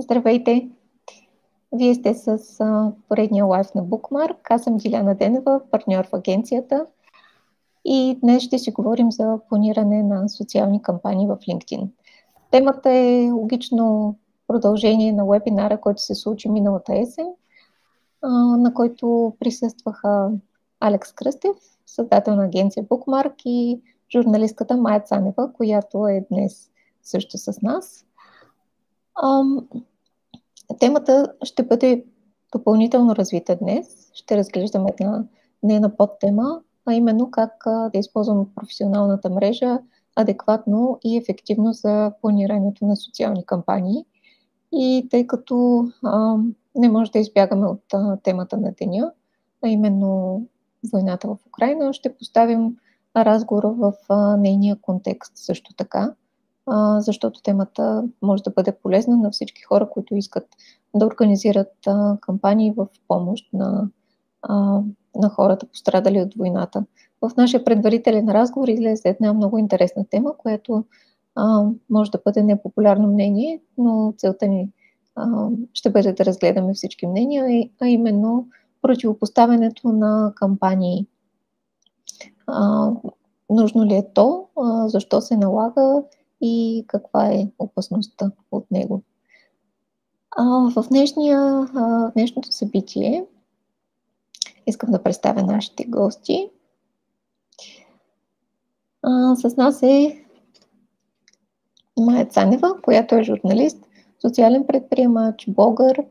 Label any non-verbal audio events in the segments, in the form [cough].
Здравейте! Вие сте с поредния лайф на Bookmark. Аз съм Диляна Денева, партньор в агенцията. И днес ще си говорим за планиране на социални кампании в LinkedIn. Темата е логично продължение на вебинара, който се случи миналата есен, на който присъстваха Алекс Кръстев, създател на агенция Bookmark и журналистката Майя Цанева, която е днес също с нас. Темата ще бъде допълнително развита днес. Ще разглеждаме една нейна подтема, а именно как да използваме професионалната мрежа адекватно и ефективно за планирането на социални кампании. И тъй като а, не може да избягаме от а, темата на деня, а именно войната в Украина, ще поставим разговора в а, нейния контекст също така защото темата може да бъде полезна на всички хора, които искат да организират кампании в помощ на, на хората, пострадали от войната. В нашия предварителен разговор излезе една много интересна тема, която може да бъде непопулярно мнение, но целта ни ще бъде да разгледаме всички мнения, а именно противопоставянето на кампании. А, нужно ли е то? А, защо се налага? И каква е опасността от него. А, в, днешния, а, днешното събитие искам да представя нашите гости. А, с нас е Майя Цанева, която е журналист, социален предприемач, блогър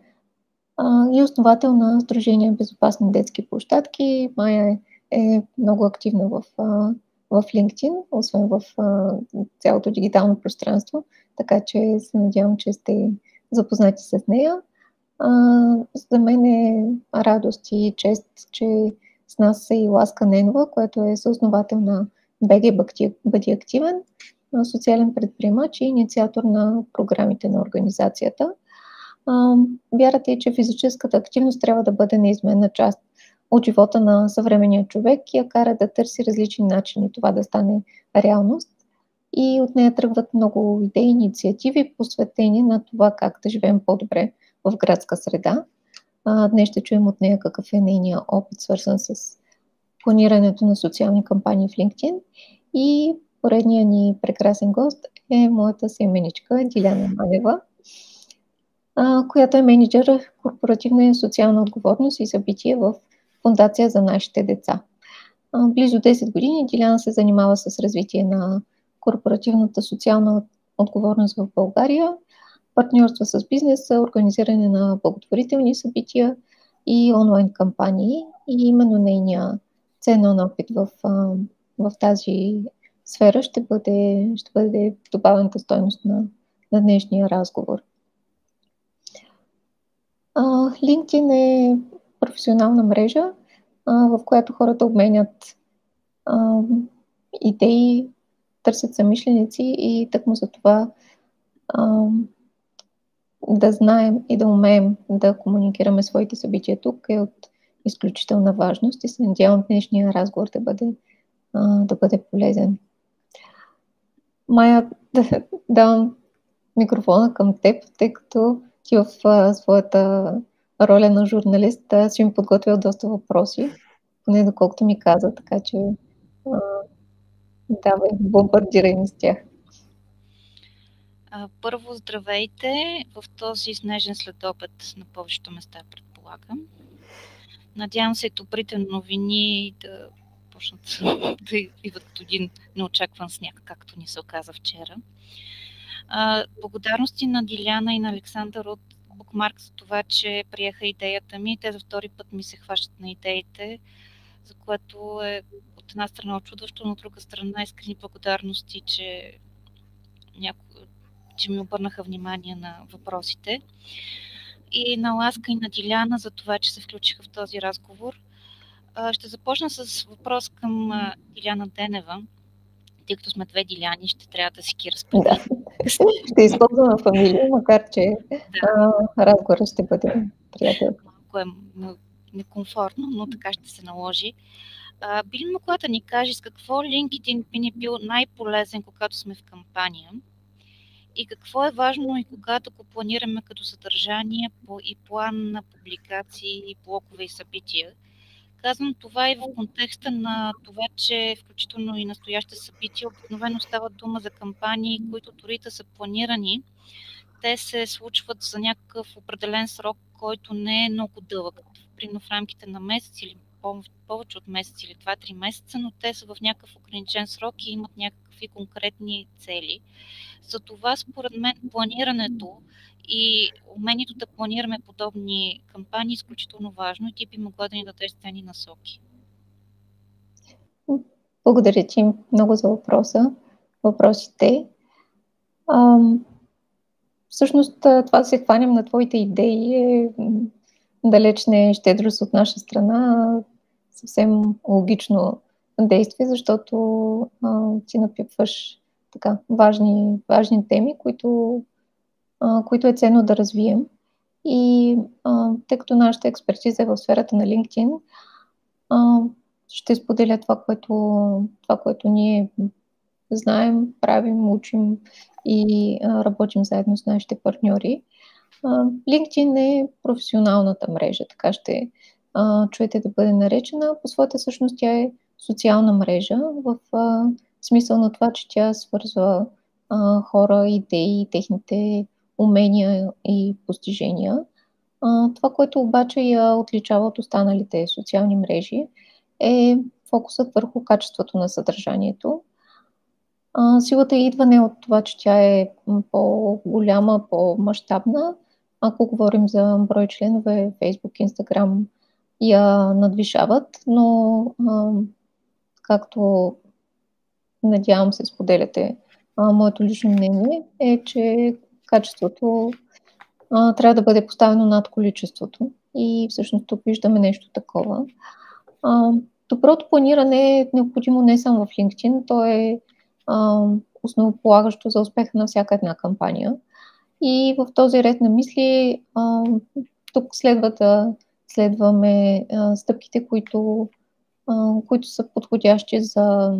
а, и основател на Сдружение Безопасни детски площадки. Майя е, е много активна в а, в LinkedIn, освен в а, цялото дигитално пространство, така че се надявам, че сте запознати с нея. А, за мен е радост и чест, че с нас е и Ласка Ненова, която е съосновател на БГ Бъди активен, социален предприемач и инициатор на програмите на организацията. Вярата е, че физическата активност трябва да бъде неизменна част от живота на съвременния човек и я кара да търси различни начини това да стане реалност. И от нея тръгват много идеи, инициативи, посветени на това как да живеем по-добре в градска среда. Днес ще чуем от нея какъв е нейният опит, свързан с планирането на социални кампании в LinkedIn. И поредният ни прекрасен гост е моята семеничка Диляна Манева, която е менеджер корпоративна и социална отговорност и събитие в фундация за нашите деца. Близо 10 години Диляна се занимава с развитие на корпоративната социална отговорност в България, партньорства с бизнеса, организиране на благотворителни събития и онлайн кампании. И именно нейния ценен опит в, в тази сфера ще бъде, ще бъде добавената стойност на, на днешния разговор. LinkedIn е професионална мрежа, в която хората обменят идеи, търсят самишленици и тъкмо за това да знаем и да умеем да комуникираме своите събития тук е от изключителна важност и се надявам днешния разговор да бъде, да бъде полезен. Майя, да, давам микрофона към теб, тъй като ти в а, своята роля на журналист, аз ми подготвил доста въпроси, поне доколкото ми каза, така че а, давай, бомбардирай ми с тях. Първо, здравейте в този снежен следобед на повечето места, предполагам. Надявам се добрите новини да почнат [laughs] да идват един неочакван сняг, както ни се оказа вчера. Благодарности на Диляна и на Александър от Bookmark за това, че приеха идеята ми. Те за втори път ми се хващат на идеите, за което е от една страна очудващо, но от друга страна искрени благодарности, че, няко... че ми обърнаха внимание на въпросите. И на Ласка и на Диляна за това, че се включиха в този разговор. Ще започна с въпрос към Диляна Денева тъй като сме две Диляни, ще трябва да си ги разпределим. Ще използвам фамилия, макар че да. разговорът ще бъде приятел. Малко е некомфортно, но така ще се наложи. А, би ли могла да ни кажеш с какво LinkedIn би ни бил най-полезен, когато сме в кампания? и какво е важно и когато го планираме като съдържание и план на публикации, блокове и събития. Казвам това и в контекста на това, че включително и настоящите събития обикновено стават дума за кампании, които дори да са планирани, те се случват за някакъв определен срок, който не е много дълъг, примерно в рамките на месец или повече от месец или 2-3 месеца, но те са в някакъв ограничен срок и имат някакви конкретни цели. Затова, според мен, планирането и умението да планираме подобни кампании е изключително важно и ти би могла да ни дадеш ценни насоки. Благодаря ти много за въпроса, въпросите. Ам, всъщност, това да се хванем на твоите идеи е далеч не е щедрост от наша страна, съвсем логично действие, защото а, ти напипваш така важни, важни теми, които, а, които е ценно да развием. И а, тъй като нашата експертиза е в сферата на LinkedIn, а, ще споделя това което, това, което ние знаем, правим, учим и а, работим заедно с нашите партньори. А, LinkedIn е професионалната мрежа, така ще а, чуете да бъде наречена. По своята същност тя е социална мрежа, в а, смисъл на това, че тя свързва а, хора, идеи, техните умения и постижения. А, това, което обаче я отличава от останалите социални мрежи, е фокусът върху качеството на съдържанието. А, силата идва не от това, че тя е по-голяма, по-масштабна. Ако говорим за брой членове, Facebook, Instagram я надвишават, но а, както надявам се споделяте а, моето лично мнение, е, че качеството а, трябва да бъде поставено над количеството. И всъщност тук виждаме нещо такова. А, доброто планиране е необходимо не само в LinkedIn, то е а, основополагащо за успеха на всяка една кампания. И в този ред на мисли а, тук следва да следваме а, стъпките, които, а, които са подходящи за,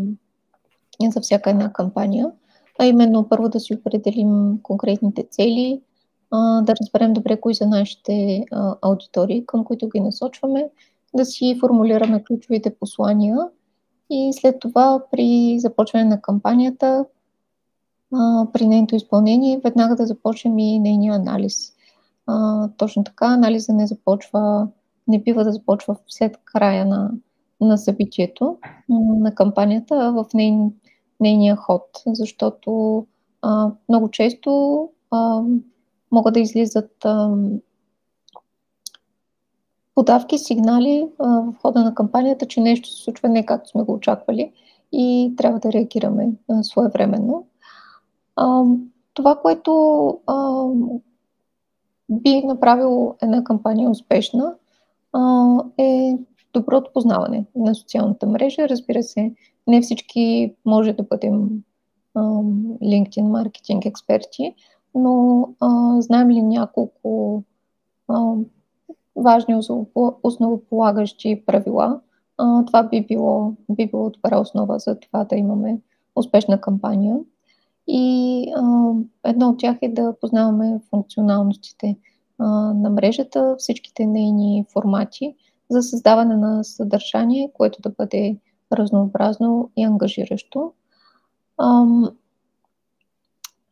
за всяка една кампания. А именно първо да си определим конкретните цели, а, да разберем добре кои са нашите а, аудитории, към които ги насочваме, да си формулираме ключовите послания и след това при започване на кампанията, а, при нейното изпълнение, веднага да започнем и нейния анализ. А, точно така, анализа не започва не бива да започва след края на, на събитието, на кампанията, в ней, нейния ход, защото а, много често а, могат да излизат а, подавки, сигнали а, в хода на кампанията, че нещо се случва не както сме го очаквали и трябва да реагираме а, своевременно. А, това, което а, би направило една кампания успешна, е доброто познаване на социалната мрежа. Разбира се, не всички може да бъдем LinkedIn маркетинг експерти, но а, знаем ли няколко а, важни основополагащи правила, а, това би било, би било добра основа за това да имаме успешна кампания. И а, едно от тях е да познаваме функционалностите на мрежата, всичките нейни формати за създаване на съдържание, което да бъде разнообразно и ангажиращо. Ам,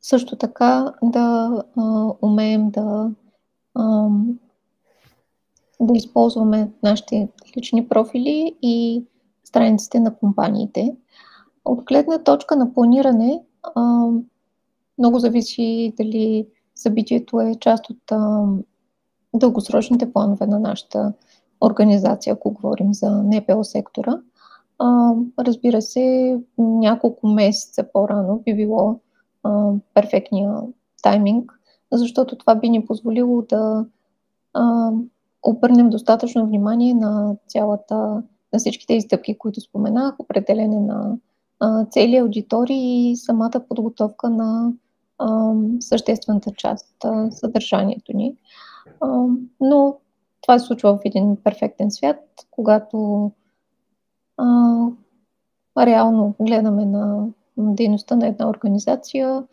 също така да а, умеем да, ам, да използваме нашите лични профили и страниците на компаниите. От гледна точка на планиране, а, много зависи дали събитието е част от а, дългосрочните планове на нашата организация, ако говорим за НПО сектора. А, разбира се, няколко месеца по-рано би било а, перфектния тайминг, защото това би ни позволило да а, обърнем достатъчно внимание на цялата, на всичките изтъпки, които споменах, определене на а, цели аудитории и самата подготовка на а, съществената част, а, съдържанието ни. А, но това се случва в един перфектен свят, когато а, реално гледаме на дейността на една организация,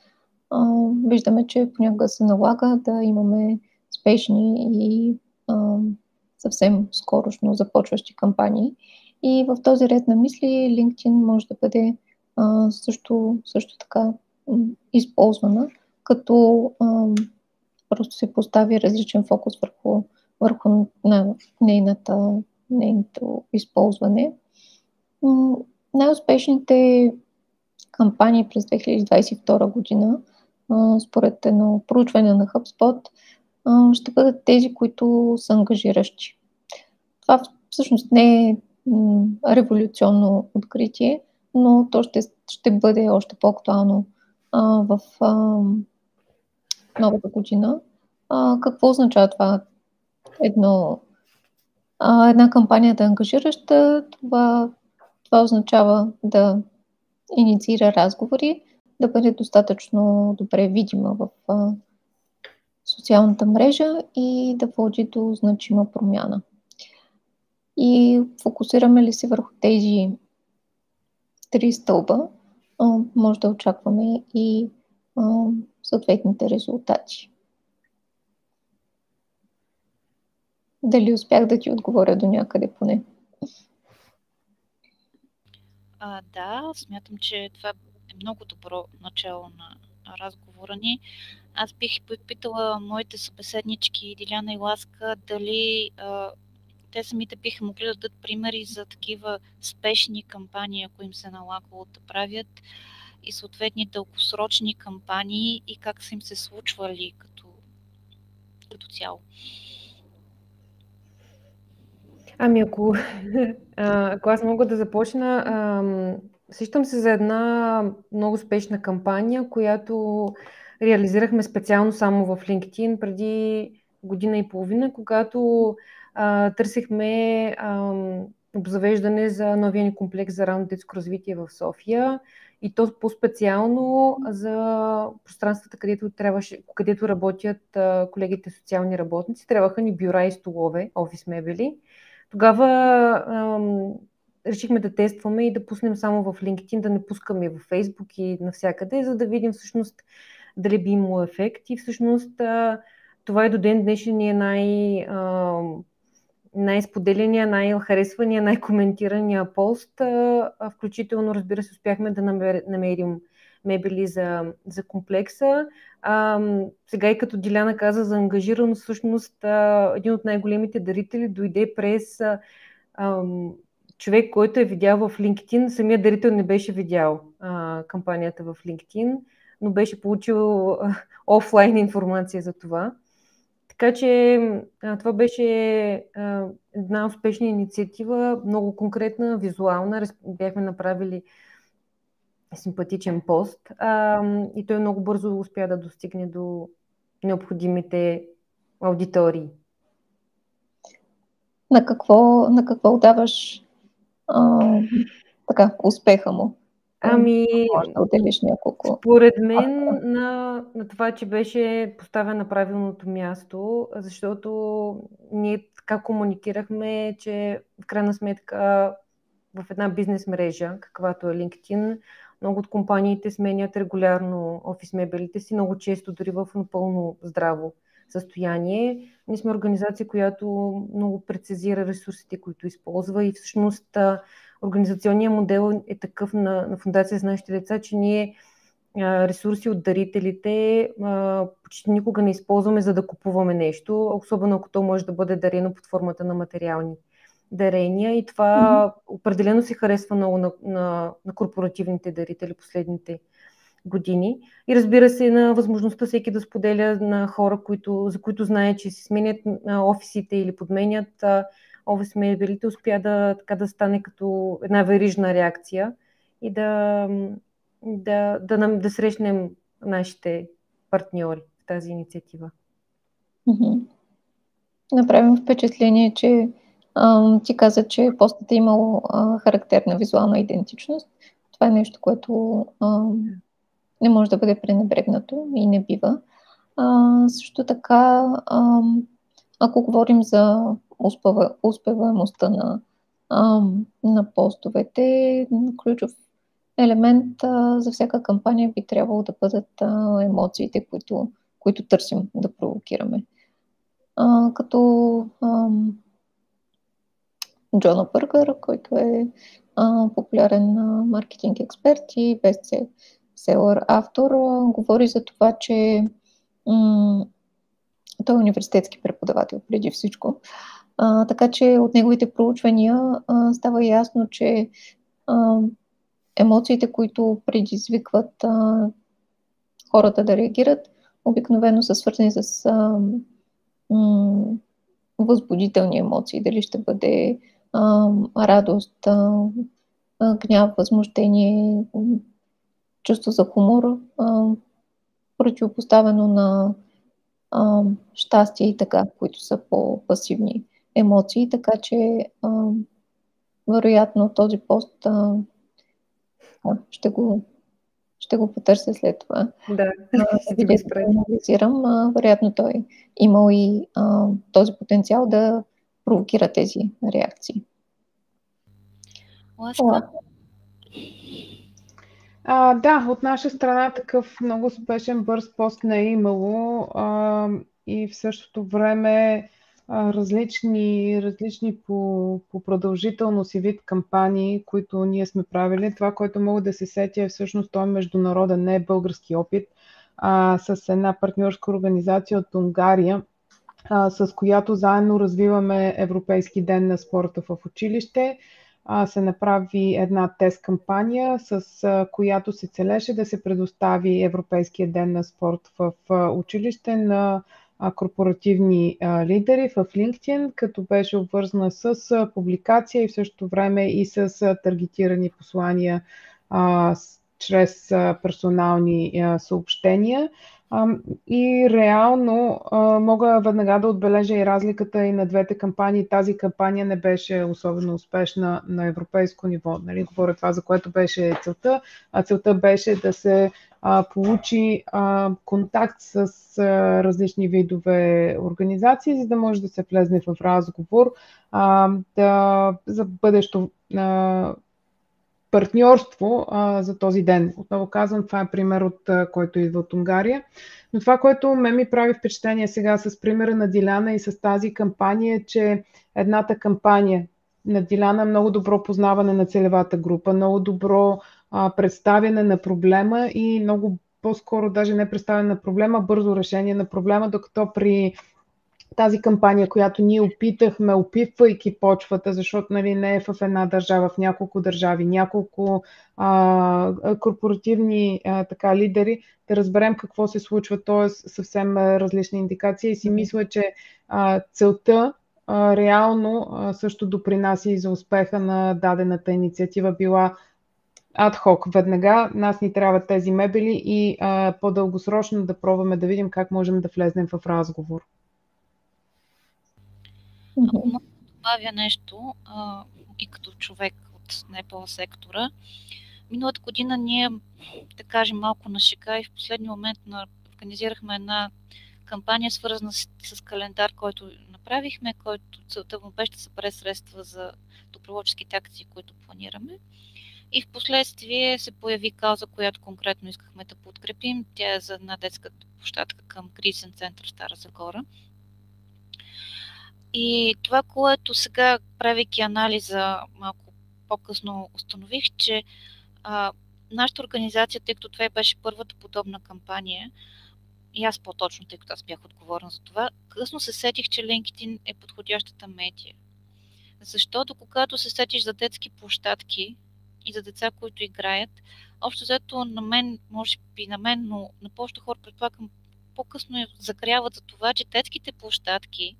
а, виждаме, че понякога се налага да имаме спешни и а, съвсем скорошно започващи кампании. И в този ред на мисли LinkedIn може да бъде а, също, също така използвана, като а, просто се постави различен фокус върху, върху на нейната, нейното използване. Най-успешните кампании през 2022 година, според едно проучване на HubSpot, ще бъдат тези, които са ангажиращи. Това всъщност не е революционно откритие, но то ще, ще бъде още по-актуално в а, новата година. А, какво означава това? Едно, а, една кампания да е ангажираща, това, това означава да инициира разговори, да бъде достатъчно добре видима в а, социалната мрежа и да води до значима промяна. И фокусираме ли се върху тези три стълба, може да очакваме и съответните резултати. Дали успях да ти отговоря до някъде поне? А, да, смятам, че това е много добро начало на разговора ни. Аз бих попитала моите събеседнички Диляна и Ласка дали а, те самите биха могли да дадат примери за такива спешни кампании, ако им се налагало да правят и съответни дългосрочни кампании и как са им се случвали като, като цяло. Ами ако, [laughs] ако аз мога да започна, сещам се за една много спешна кампания, която реализирахме специално само в LinkedIn преди година и половина, когато търсихме а, обзавеждане за новия ни комплекс за ранно детско развитие в София и то по-специално за пространствата, където, трябваше, където работят колегите социални работници. Трябваха ни бюра и столове, офис мебели. Тогава ам, решихме да тестваме и да пуснем само в LinkedIn, да не пускаме в Facebook и навсякъде, за да видим всъщност дали би имало ефект. И всъщност а, това и до ден днешен е най- а, най-споделения, най-харесвания, най-коментирания пост. Включително, разбира се, успяхме да намерим мебели за, за комплекса. А, сега и като Диляна каза за ангажираност, всъщност един от най-големите дарители дойде през а, а, човек, който е видял в LinkedIn. Самия дарител не беше видял а, кампанията в LinkedIn, но беше получил а, офлайн информация за това. Така че това беше една успешна инициатива, много конкретна, визуална. Бяхме направили симпатичен пост а, и той много бързо успя да достигне до необходимите аудитории. На какво, на какво даваш а, така, успеха му? Ами, може да отделиш няколко. Според мен на, на това, че беше поставен на правилното място, защото ние така комуникирахме, че в крайна сметка в една бизнес мрежа, каквато е LinkedIn, много от компаниите сменят регулярно офис мебелите си, много често дори в напълно здраво състояние. Ние сме организация, която много прецизира ресурсите, които използва и всъщност организационният модел е такъв на, на Фундация за нашите деца, че ние ресурси от дарителите почти никога не използваме за да купуваме нещо, особено ако то може да бъде дарено под формата на материални дарения и това mm-hmm. определено се харесва много на, на, на корпоративните дарители последните години. И разбира се, на възможността всеки да споделя на хора, които, за които знае, че си сменят офисите или подменят офис мебелите, успя да, така да стане като една верижна реакция и да, да, да, да, да срещнем нашите партньори в тази инициатива. Направим впечатление, че ти каза, че постът е имал а, характерна визуална идентичност. Това е нещо, което не може да бъде пренебрегнато и не бива. Също така, ако говорим за успеваемостта на, а, на постовете, ключов елемент а, за всяка кампания би трябвало да бъдат а, емоциите, които, които търсим да провокираме. А, като а, Джона Бъргър, който е а, популярен а, маркетинг експерт и бестселър автор, а, говори за това, че м- той е университетски преподавател преди всичко. А, така че от неговите проучвания а, става ясно, че а, емоциите, които предизвикват а, хората да реагират, обикновено са свързани с а, м- възбудителни емоции. Дали ще бъде а, радост, а, гняв, възмущение, чувство за хумор, а, противопоставено на а, щастие и така, които са по-пасивни емоции. Така че, а, вероятно, този пост а, ще го ще го потърся след това. Да, [laughs] ще го анализирам. Вероятно той имал и а, този потенциал да провокира тези реакции. Ласка? А, да, от наша страна такъв много успешен бърз пост не е имало а, и в същото време а, различни, различни по, по продължителност и вид кампании, които ние сме правили. Това, което мога да се сетя е всъщност той е международен, не е български опит, а, с една партньорска организация от Унгария, а, с която заедно развиваме Европейски ден на спорта в училище се направи една тест кампания, с която се целеше да се предостави Европейския ден на спорт в училище на корпоративни лидери в LinkedIn, като беше обвързана с публикация и в същото време и с таргетирани послания чрез персонални съобщения. И реално мога веднага да отбележа и разликата и на двете кампании. Тази кампания не беше особено успешна на европейско ниво. Нали? Говоря това, за което беше целта. А целта беше да се получи контакт с различни видове организации, за да може да се влезне в разговор да, за бъдещо партньорство а, за този ден. Отново казвам, това е пример, от а, който идва от Унгария. Но това, което ме ми прави впечатление сега с примера на Диляна и с тази кампания, е, че едната кампания на Диляна е много добро познаване на целевата група, много добро а, представяне на проблема и много по-скоро даже не представяне на проблема, бързо решение на проблема, докато при тази кампания, която ние опитахме, опитвайки почвата, защото нали, не е в една държава, в няколко държави, няколко а, корпоративни а, така, лидери, да разберем какво се случва, т.е. съвсем различни индикации и си мисля, че а, целта а, реално а, също допринася и за успеха на дадената инициатива била адхок. Веднага нас ни трябват тези мебели и а, по-дългосрочно да пробваме да видим как можем да влезнем в разговор. Ако мога да добавя нещо а, и като човек от НПО сектора, миналата година ние, да кажем, малко на шика и в последния момент на, организирахме една кампания, свързана с, с календар, който направихме, който целта му беше да събере средства за доброволческите акции, които планираме. И в последствие се появи кауза, която конкретно искахме да подкрепим. Тя е за една детска площадка към кризен център Стара Загора. И това, което сега, правейки анализа малко по-късно, установих, че а, нашата организация, тъй като това беше първата подобна кампания, и аз по-точно, тъй като аз бях отговорна за това, късно се сетих, че LinkedIn е подходящата медия. Защото когато се сетиш за детски площадки и за деца, които играят, общо взето на мен, може би на мен, но на повечето хора предполагам, по-късно загряват за това, че детските площадки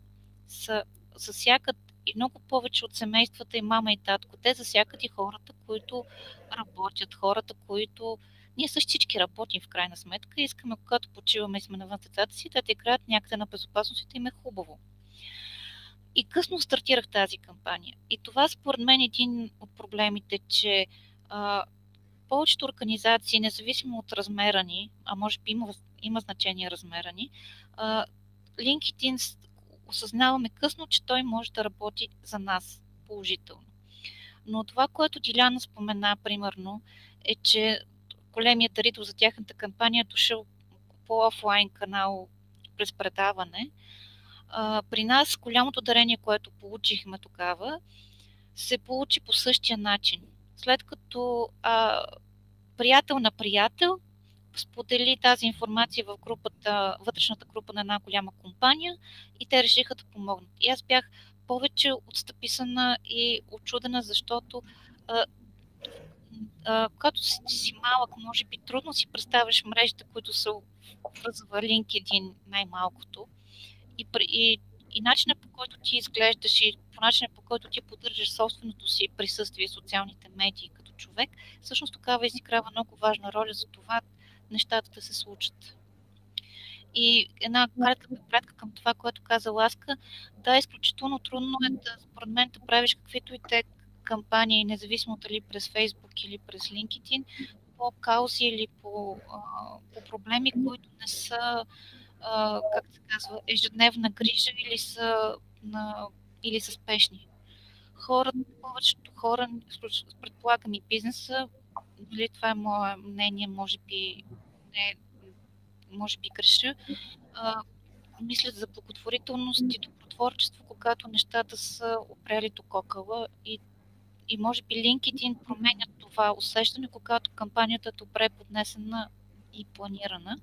са, засягат и много повече от семействата и мама и татко. Те засягат и хората, които работят, хората, които ние също всички работим в крайна сметка и искаме, когато почиваме и сме навън децата си, да те играят някъде на безопасност и им е хубаво. И късно стартирах тази кампания. И това според мен е един от проблемите, че а, повечето организации, независимо от размера ни, а може би има, има значение размера ни, а, LinkedIn осъзнаваме късно, че той може да работи за нас положително. Но това, което Диляна спомена, примерно, е, че големият дарител за тяхната кампания е дошъл по офлайн канал през предаване. При нас голямото дарение, което получихме тогава, се получи по същия начин. След като а, приятел на приятел сподели тази информация в групата, вътрешната група на една голяма компания и те решиха да помогнат. И аз бях повече отстъписана и очудена, защото а, а, когато си, си малък, може би трудно си представяш мрежите, които са връзва LinkedIn най-малкото. И, и, и начинът по който ти изглеждаш и по начинът по който ти поддържаш собственото си присъствие в социалните медии като човек, всъщност тогава изиграва много важна роля за това нещата да се случат. И една кратка препратка към това, което каза Ласка, да, изключително трудно е да, според мен, да правиш каквито и те кампании, независимо дали през Facebook или през LinkedIn, по каузи или по, по проблеми, които не са, как се казва, ежедневна грижа или са, на, или са спешни. Хората, повечето хора, предполагам и бизнеса, дали това е мое мнение, може би не, може би греша, мислят за благотворителност и добротворчество, когато нещата са опрели до кокала и, и може би LinkedIn променят това усещане, когато кампанията е добре поднесена и планирана.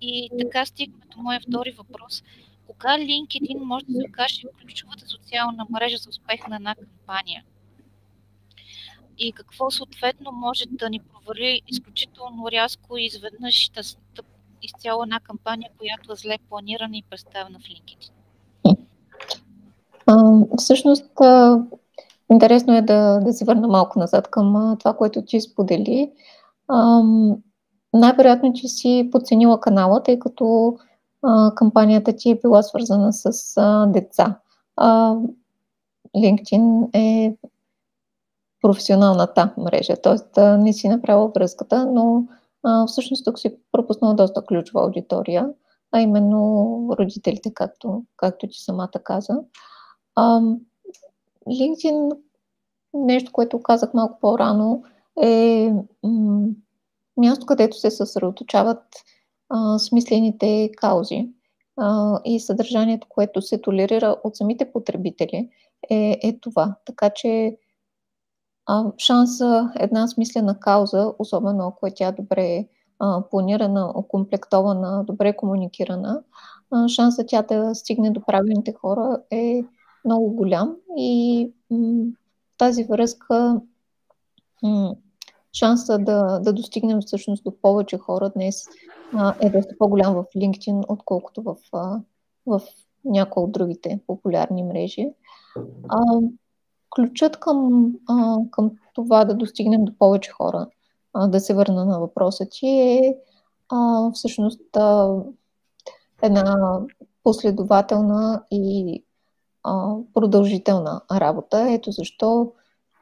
И така стигаме до моя втори въпрос. Кога LinkedIn може да се окаже ключовата социална мрежа за успех на една кампания? И какво съответно може да ни провали изключително рязко и изведнъж да, изцяло една кампания, която е зле планирана и представена в LinkedIn. Всъщност, интересно е да, да се върна малко назад към това, което ти сподели. Най-вероятно, че си подценила канала, тъй като кампанията ти е била свързана с деца. LinkedIn е професионалната мрежа. Тоест не си направил връзката, но а, всъщност тук си пропуснал доста ключова аудитория, а именно родителите, както, както ти самата каза. А, LinkedIn, нещо, което казах малко по-рано, е м- място, където се съсредоточават а, смислените каузи а, и съдържанието, което се толерира от самите потребители, е, е това. Така че а, шанса една смислена кауза, особено ако е тя добре а, планирана, окомплектована, добре комуникирана, а, шанса тя да стигне до правилните хора е много голям и м- тази връзка м- шанса да, да достигнем всъщност до повече хора днес а, е доста по-голям в LinkedIn, отколкото в, а, в някои от другите популярни мрежи. А, ключът към, а, към това да достигнем до повече хора, а, да се върна на въпроса ти, е а, всъщност а, една последователна и а, продължителна работа. Ето защо,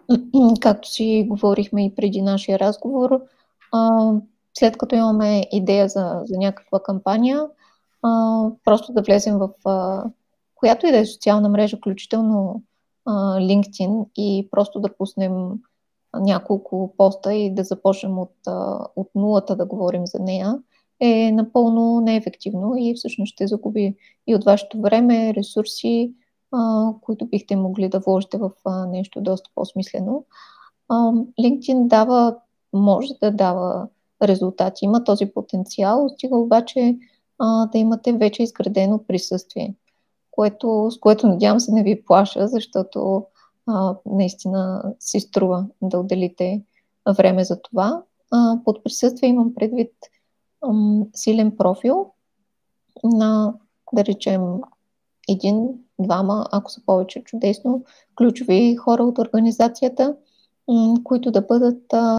[clears throat] както си говорихме и преди нашия разговор, а, след като имаме идея за, за някаква кампания, а, просто да влезем в а, която и да е социална мрежа, включително LinkedIn и просто да пуснем няколко поста и да започнем от, от нулата да говорим за нея, е напълно неефективно и всъщност ще загуби и от вашето време, ресурси, които бихте могли да вложите в нещо доста по-смислено. LinkedIn дава, може да дава резултати, има този потенциал, стига обаче да имате вече изградено присъствие което, с което надявам се не ви плаша, защото а, наистина си струва да отделите време за това. А, под присъствие имам предвид ам, силен профил на, да речем, един, двама, ако са повече чудесно, ключови хора от организацията, м- които да бъдат а,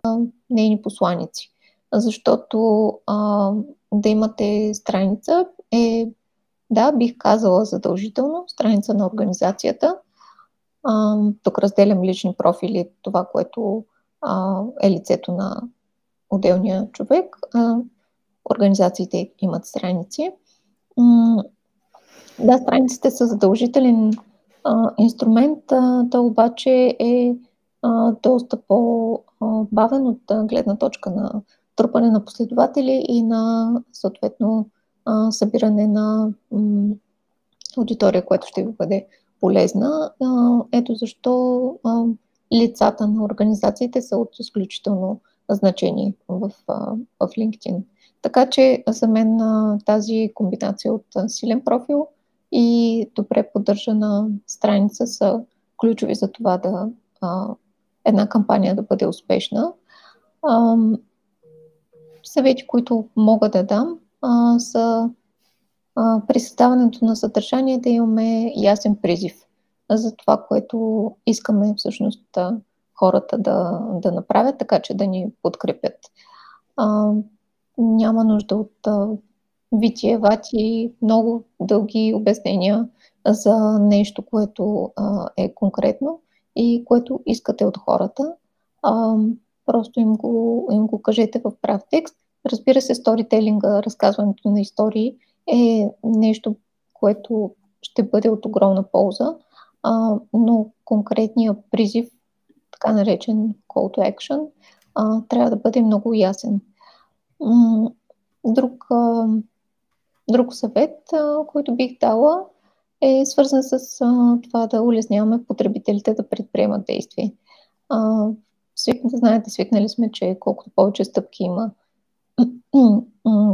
нейни посланици. Защото а, да имате страница е да, бих казала задължително, страница на организацията. А, тук разделям лични профили, това, което а, е лицето на отделния човек. А, организациите имат страници. М- да, страниците са задължителен а, инструмент, а, то обаче е а, доста по-бавен от гледна точка на трупане на последователи и на съответно а, събиране на м, аудитория, която ще ви бъде полезна. А, ето защо а, лицата на организациите са от изключително значение в, в LinkedIn. Така че за мен тази комбинация от силен профил и добре поддържана страница са ключови за това да една кампания да бъде успешна. Съвети, които мога да дам, са при създаването на съдържание да имаме ясен призив за това, което искаме всъщност хората да, да направят, така че да ни подкрепят. А, няма нужда от а, вати, много дълги обяснения за нещо, което а, е конкретно и което искате от хората. А, просто им го, им го кажете в прав текст. Разбира се, сторителинга, разказването на истории е нещо, което ще бъде от огромна полза, а, но конкретният призив така наречен call to action, а, трябва да бъде много ясен. Друг, а, друг съвет, а, който бих дала, е свързан с а, това да улесняваме потребителите да предприемат действие. А, знаете, свикнали сме, че колкото повече стъпки има,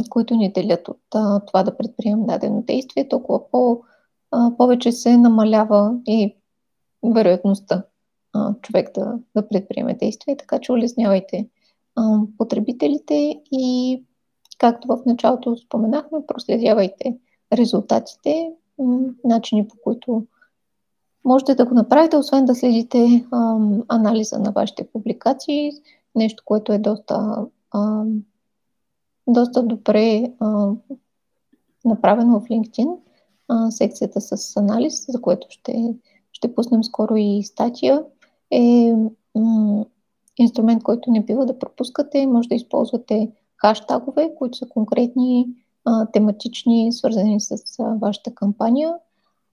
които ни делят от а, това да предприемем дадено действие, толкова по, а, повече се намалява и вероятността а, човек да, да предприеме действия, така че улеснявайте а, потребителите и както в началото споменахме, проследявайте резултатите, начини по които можете да го направите, освен да следите а, анализа на вашите публикации, нещо, което е доста, а, доста добре а, направено в LinkedIn, а, секцията с анализ, за което ще, ще пуснем скоро и статия е м- инструмент, който не бива да пропускате. Може да използвате хаштагове, които са конкретни, а, тематични, свързани с а, вашата кампания.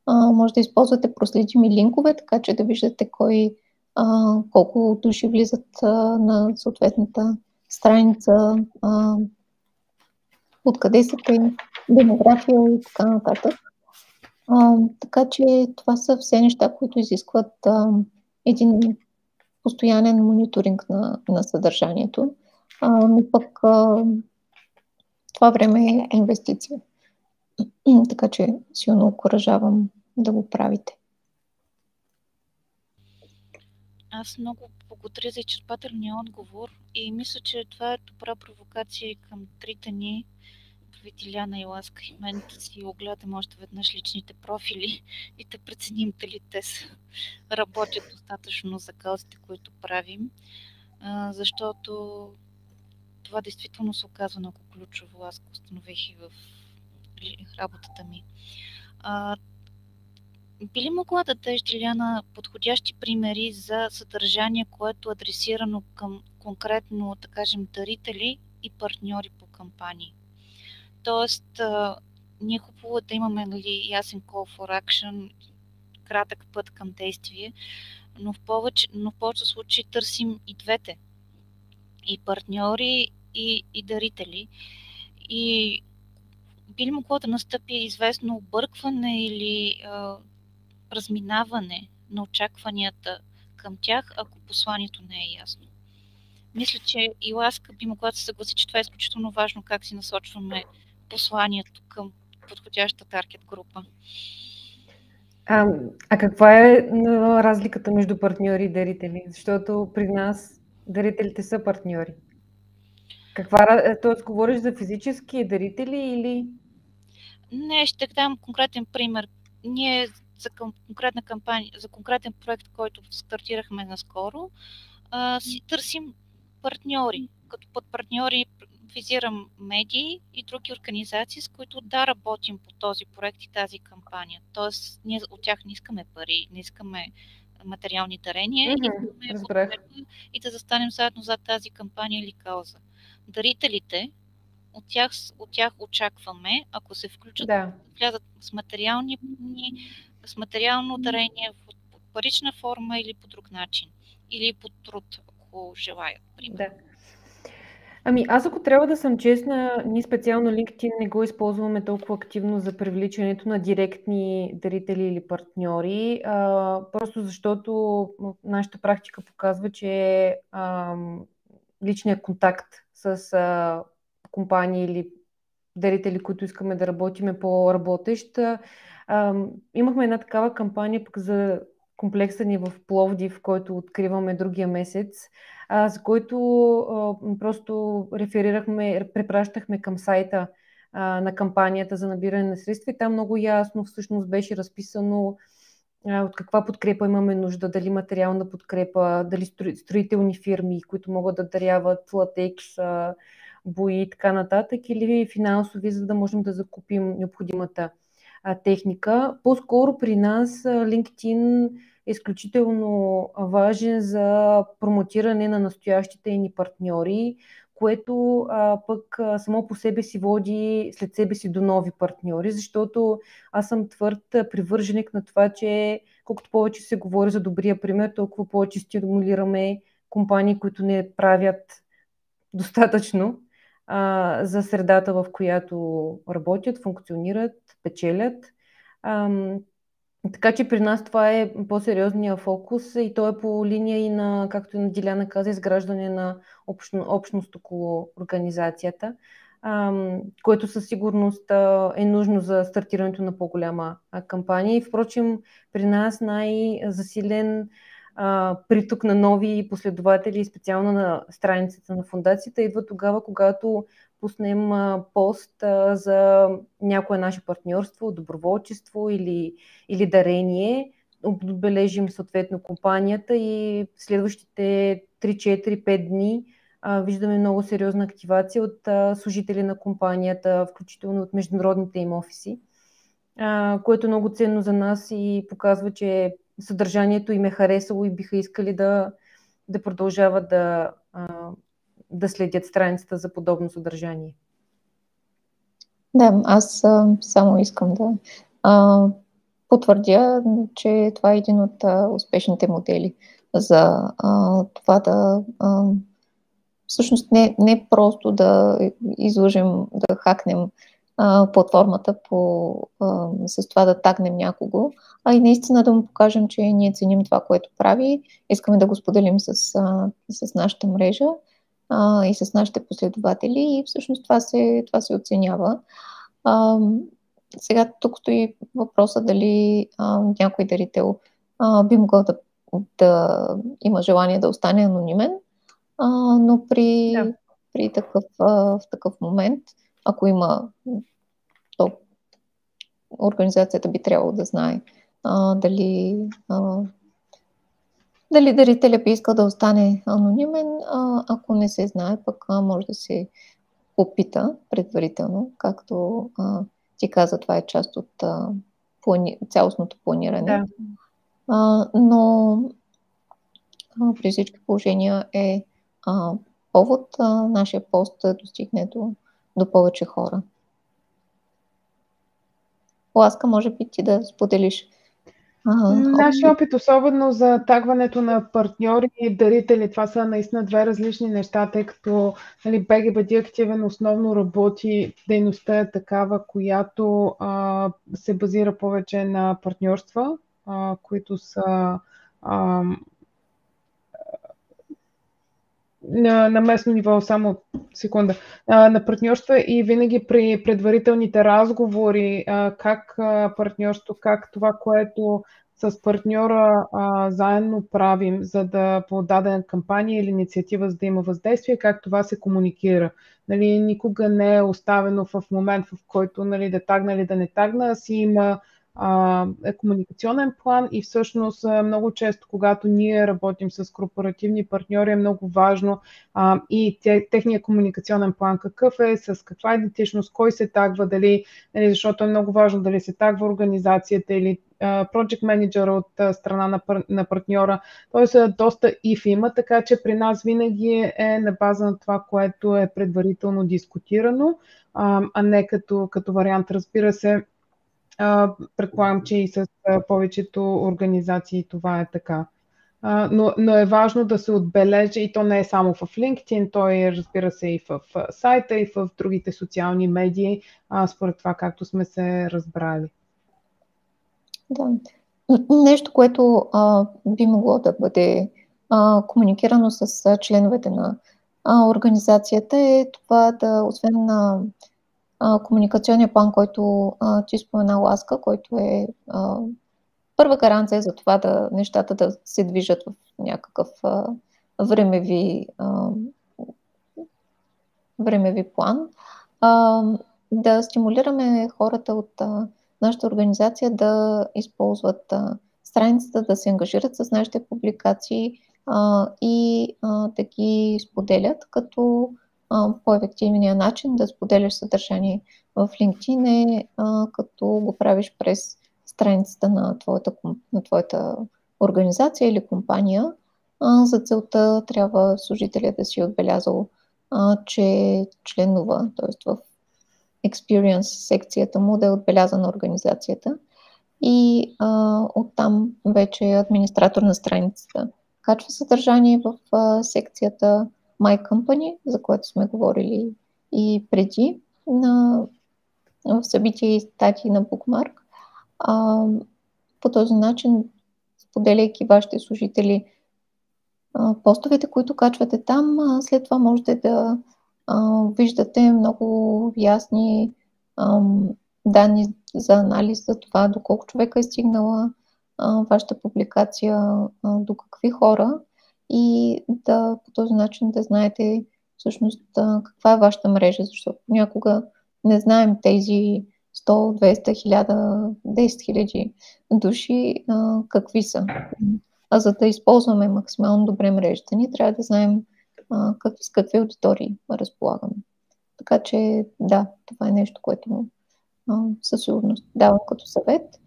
А, може да използвате проследими линкове, така че да виждате кой, а, колко души влизат а, на съответната страница, а, откъде са те, демография и така нататък. А, така че това са все неща, които изискват а, един постоянен мониторинг на, на съдържанието, а, но пък а, това време е инвестиция. [clears throat] така че силно окоръжавам да го правите. Аз много благодаря за изчерпателния отговор и мисля, че това е добра провокация към трите ни Витиляна и Ласка и мен да си огледаме още веднъж личните профили и да преценим дали те са, работят достатъчно за каузите, които правим, защото това действително се оказва много ключово. Аз го установих и в работата ми. Би ли могла да дадеш, Диляна, подходящи примери за съдържание, което е адресирано към конкретно, да кажем, дарители и партньори по кампании? Тоест, ние хубаво е да имаме нали, ясен call for action, кратък път към действие, но в повече, но в повече случаи търсим и двете. И партньори, и, и дарители. И би ли могло да настъпи известно объркване или разминаване на очакванията към тях, ако посланието не е ясно? Мисля, че и Ласка би могла да се съгласи, че това е изключително важно как си насочваме посланието към подходяща таргет група. А, а каква е разликата между партньори и дарители? Защото при нас дарителите са партньори. Каква, т.е. говориш за физически дарители или? Не, ще дам конкретен пример. Ние за конкретна кампания, за конкретен проект, който стартирахме наскоро, а, си търсим партньори. Като под партньори визирам медии и други организации, с които да работим по този проект и тази кампания. Тоест, ние от тях не искаме пари, не искаме материални дарения, mm-hmm, искаме и да застанем заедно за тази кампания или кауза. Дарителите, от тях, от тях очакваме, ако се включат, да. влязат с материални с материално дарение в парична форма или по друг начин. или по труд, ако желаят. Примерно. Да. Ами аз ако трябва да съм честна, ние специално LinkedIn не го използваме толкова активно за привличането на директни дарители или партньори, а, просто защото нашата практика показва, че а, личният контакт с а, компании или дарители, които искаме да работиме по-работещ. Имахме една такава кампания пък за комплекса ни в Пловдив, който откриваме другия месец, а, за който а, просто реферирахме, препращахме към сайта а, на кампанията за набиране на средства и там много ясно всъщност беше разписано от каква подкрепа имаме нужда, дали материална подкрепа, дали строителни фирми, които могат да даряват латекс, бои и така нататък, или финансови, за да можем да закупим необходимата техника. По-скоро при нас LinkedIn е изключително важен за промотиране на настоящите ни партньори, което а, пък а, само по себе си води след себе си до нови партньори, защото аз съм твърд привърженик на това, че колкото повече се говори за добрия пример, толкова повече стимулираме компании, които не правят достатъчно а, за средата, в която работят, функционират, печелят. А, така че при нас това е по-сериозния фокус и то е по линия и на, както и на Диляна каза, изграждане на общно, общност около организацията, а, което със сигурност е нужно за стартирането на по-голяма кампания. И впрочем, при нас най-засилен а, приток на нови последователи, специално на страницата на фундацията, идва тогава, когато пуснем а, пост а, за някое наше партньорство, доброволчество или, или дарение, отбележим съответно компанията и следващите 3, 4, 5 дни а, виждаме много сериозна активация от а, служители на компанията, включително от международните им офиси, а, което е много ценно за нас и показва, че съдържанието им е харесало и биха искали да, да продължават да, да следят страницата за подобно съдържание. Да, аз само искам да а, потвърдя, че това е един от а, успешните модели за а, това да а, всъщност не, не просто да изложим, да хакнем а, платформата по, а, с това да тагнем някого, а и наистина да му покажем, че ние ценим това, което прави, искаме да го споделим с, а, с нашата мрежа а, и с нашите последователи и всъщност това се, това се оценява. А, сега тук стои въпроса дали а, някой дарител а, би могъл да, да има желание да остане анонимен, а, но при, да. при такъв, а, в такъв момент ако има, то организацията би трябвало да знае а, дали, а, дали дарителя би искал да остане анонимен. А, ако не се знае, пък а, може да се опита предварително, както а, ти каза, това е част от а, плани... цялостното планиране. Да. А, но а, при всички положения е а, повод а, нашия пост да достигне до до повече хора. Ласка, може би ти да споделиш. Нашия опит, особено за тагването на партньори и дарители, това са наистина две различни неща, тъй като нали, BG активен основно работи, дейността е такава, която а, се базира повече на партньорства, а, които са а, на, на местно ниво, само секунда, а, на партньорства и винаги при предварителните разговори, а, как а, партньорство, как това, което с партньора а, заедно правим, за да по дадена кампания или инициатива, за да има въздействие, как това се комуникира. Нали, никога не е оставено в момент, в който нали, да тагна или да не тагна, а си има е комуникационен план и всъщност много често, когато ние работим с корпоративни партньори, е много важно а, и те, техния комуникационен план какъв е, с каква идентичност, кой се тагва, дали, нали, защото е много важно дали се тагва организацията или project менеджера от страна на, на партньора. Тоест, доста if има, така че при нас винаги е на база на това, което е предварително дискутирано, а не като, като вариант. Разбира се, предполагам, че и с повечето организации това е така. но, но е важно да се отбележи и то не е само в LinkedIn, то е разбира се и в, сайта и в другите социални медии, според това както сме се разбрали. Да. Нещо, което а, би могло да бъде а, комуникирано с членовете на а, организацията е това да, освен на а, комуникационния план, който а, ти спомена Ласка, който е а, първа гаранция за това да нещата да се движат в някакъв а, времеви, а, времеви план. А, да стимулираме хората от а, нашата организация да използват а, страницата, да се ангажират с нашите публикации а, и а, да ги споделят, като по-ефективният начин да споделяш съдържание в LinkedIn е а, като го правиш през страницата на твоята, на твоята организация или компания. А, за целта трябва служителя да си е отбелязал, а, че членува, т.е. в Experience секцията му да е отбелязана организацията и а, оттам вече администратор на страницата качва съдържание в а, секцията My Company, за което сме говорили и преди на, в събития и статии на Bookmark. А, по този начин, споделяйки вашите служители а, постовете, които качвате там, а, след това можете да а, виждате много ясни а, данни за анализ за това доколко човека е стигнала а, вашата публикация а, до какви хора и да по този начин да знаете всъщност каква е вашата мрежа, защото някога не знаем тези 100, 200, 1000, 10 хиляди души а, какви са. А за да използваме максимално добре мрежата ни, трябва да знаем а, как, с какви аудитории разполагаме. Така че да, това е нещо, което а, със сигурност давам като съвет.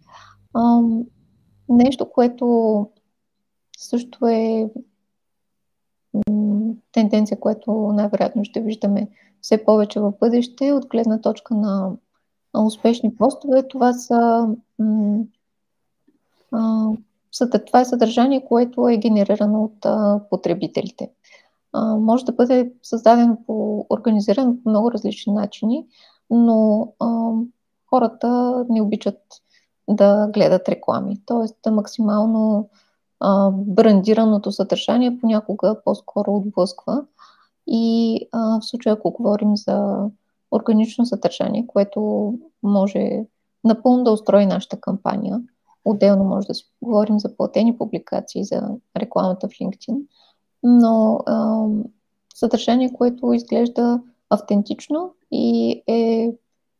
А, Нещо, което също е тенденция, което най-вероятно ще виждаме все повече в бъдеще, от гледна точка на, успешни постове, това са, това е съдържание, което е генерирано от потребителите. Може да бъде създадено по, организирано по много различни начини, но хората не обичат да гледат реклами. Тоест, максимално а, брандираното съдържание понякога по-скоро отблъсква. И а, в случая, ако говорим за органично съдържание, което може напълно да устрои нашата кампания, отделно може да си говорим за платени публикации, за рекламата в LinkedIn, но а, съдържание, което изглежда автентично и е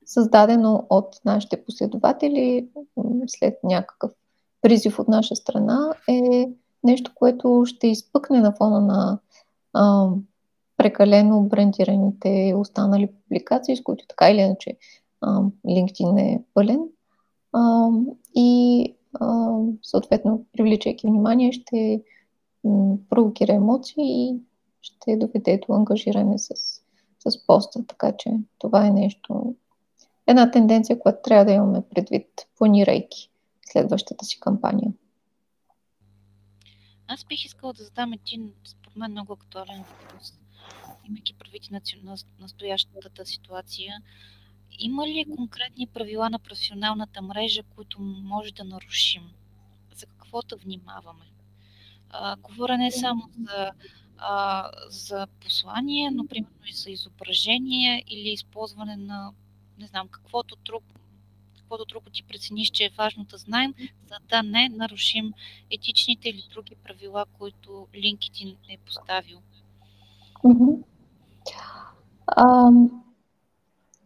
създадено от нашите последователи след някакъв призив от наша страна, е нещо, което ще изпъкне на фона на а, прекалено брендираните останали публикации, с които така или иначе а, LinkedIn е пълен. А, и а, съответно, привличайки внимание, ще провокира емоции и ще доведе до ангажиране с, с поста. Така че това е нещо, една тенденция, която трябва да имаме предвид, планирайки следващата си кампания. Аз бих искала да задам един, според мен, много актуален въпрос, имайки предвид на настоящата ситуация. Има ли конкретни правила на професионалната мрежа, които може да нарушим? За какво да внимаваме? А, говоря не само за, а, за послание, но примерно и за изображение или използване на не знам, каквото друго, каквото друго ти прецениш, че е важно да знаем, за да не нарушим етичните или други правила, които LinkedIn е поставил. Mm-hmm. А,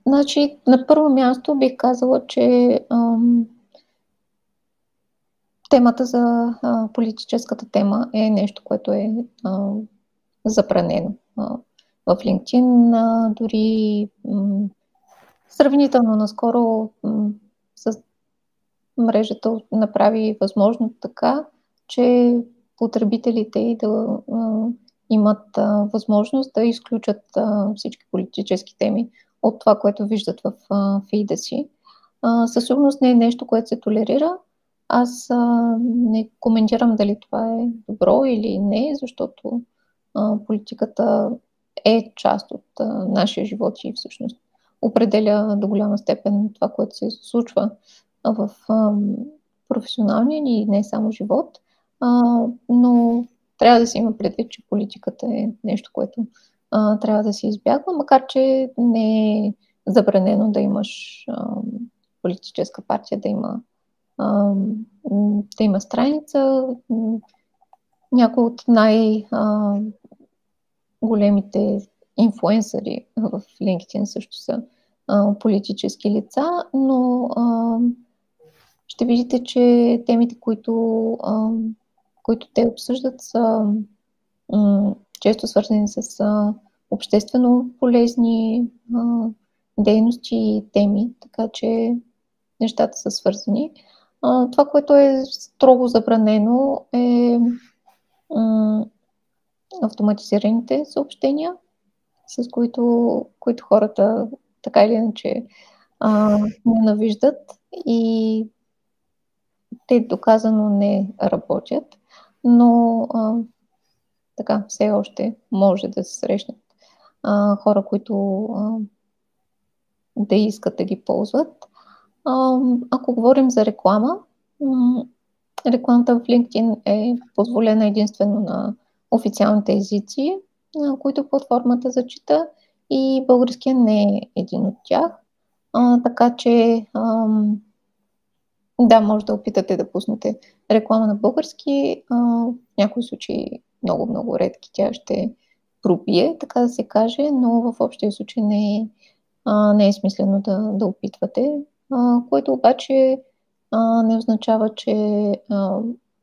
значи, на първо място бих казала, че ам, темата за а, политическата тема е нещо, което е а, забранено. В LinkedIn дори м- Сравнително наскоро с мрежата направи възможно така, че потребителите да имат а, възможност да изключат а, всички политически теми от това, което виждат в а, фида си. А, със сигурност не е нещо, което се толерира, аз а, не коментирам дали това е добро или не, защото а, политиката е част от а, нашия живот и всъщност определя до голяма степен това, което се случва в професионалния ни и не само живот. Но трябва да се има предвид, че политиката е нещо, което трябва да се избягва, макар че не е забранено да имаш политическа партия, да има, да има страница. Някои от най- големите инфуенсъри в LinkedIn също са а, политически лица, но а, ще видите, че темите, които, а, които те обсъждат, са м- често свързани с а, обществено полезни а, дейности и теми, така че нещата са свързани. А, това, което е строго забранено е м- автоматизираните съобщения, с които, които хората така или иначе а, ненавиждат и те доказано не работят, но а, така все още може да се срещнат а, хора, които а, да искат да ги ползват. А, ако говорим за реклама, рекламата в LinkedIn е позволена единствено на официалните езици, които платформата зачита и българския не е един от тях. А, така че ам, да, може да опитате да пуснете реклама на български. А, в някои случаи много-много редки тя ще пробие, така да се каже, но в общия случай не е, а, не е смислено да, да опитвате, а, което обаче а, не означава, че а,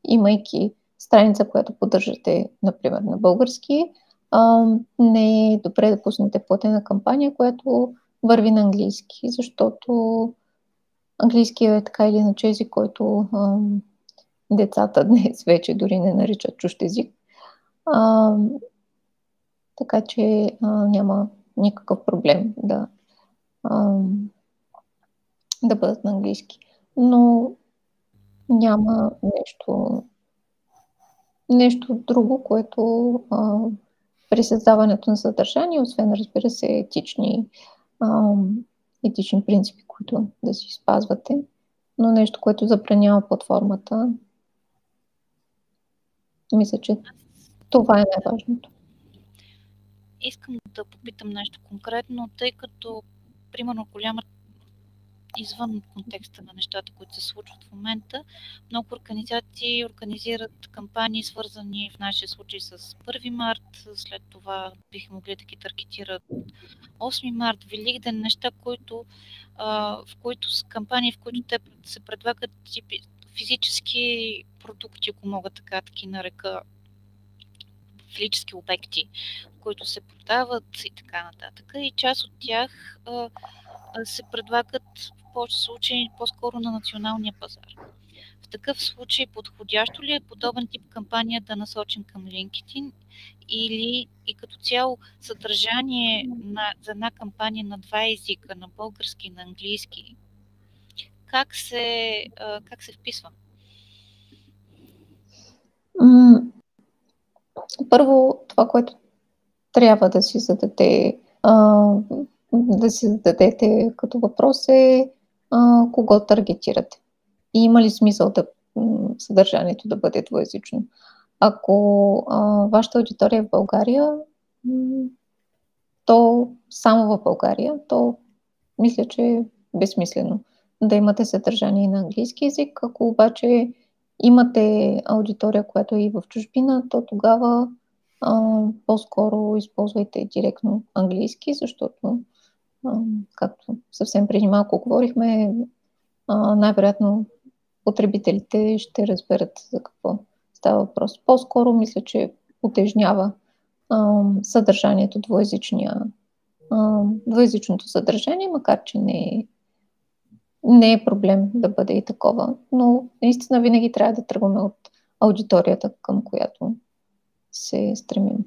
имайки страница, която поддържате, например, на български, а, не е добре да пуснете платена кампания, която върви на английски, защото английски е така или иначе език, който а, децата [laughs] днес вече дори не наричат чущ език. А, така че а, няма никакъв проблем да, а, да бъдат на английски. Но няма нещо, нещо друго, което а, при създаването на съдържание, освен разбира се етични, а, етични принципи, които да си спазвате, но нещо, което забранява платформата. Мисля, че това е най-важното. Искам да попитам нещо конкретно, тъй като, примерно, голяма извън контекста на нещата, които се случват в момента. Много организации организират кампании, свързани в нашия случай с 1 март, след това биха могли да ги таргетират 8 март, Великден, неща, които, в които с кампании, в които те се предлагат типи, физически продукти, ако мога така да ги нарека, физически обекти, които се продават и така нататък. И част от тях а, се предлагат в повече случаи по-скоро на националния пазар. В такъв случай подходящо ли е подобен тип кампания да насочим към LinkedIn или и като цяло съдържание на, за една кампания на два езика, на български и на английски, как се, как се вписва? Първо, това, което трябва да си зададе да си зададете като въпрос е а, кого таргетирате. И има ли смисъл да съдържанието да бъде двоязично. Ако а, вашата аудитория е в България, то само в България, то мисля, че е безсмислено да имате съдържание на английски язик. Ако обаче имате аудитория, която е и в чужбина, то тогава а, по-скоро използвайте директно английски, защото както съвсем преди малко говорихме, най-вероятно потребителите ще разберат за какво става въпрос. По-скоро мисля, че утежнява съдържанието, двоязичния, двоязичното съдържание, макар че не е, не е проблем да бъде и такова. Но наистина винаги трябва да тръгваме от аудиторията, към която се стремим.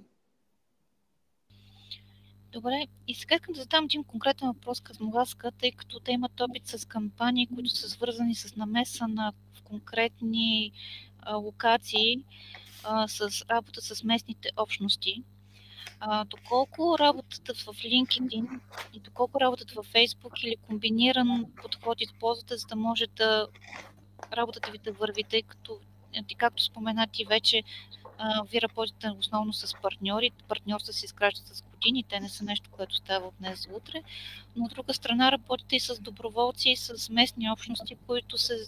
Добре, и сега искам да задам един конкретен въпрос към вас, тъй като те имат опит с кампании, които са свързани с намеса на в конкретни а, локации, а, с работа с местните общности. А, доколко работата в LinkedIn и доколко работата в Facebook или комбиниран подход използвате, за да може да работата ви да върви, тъй като, както споменати вече, а, вие работите основно с партньори. Партньорства се изграждат с години, те не са нещо, което става от днес за утре. Но от друга страна работите и с доброволци, и с местни общности, които, се,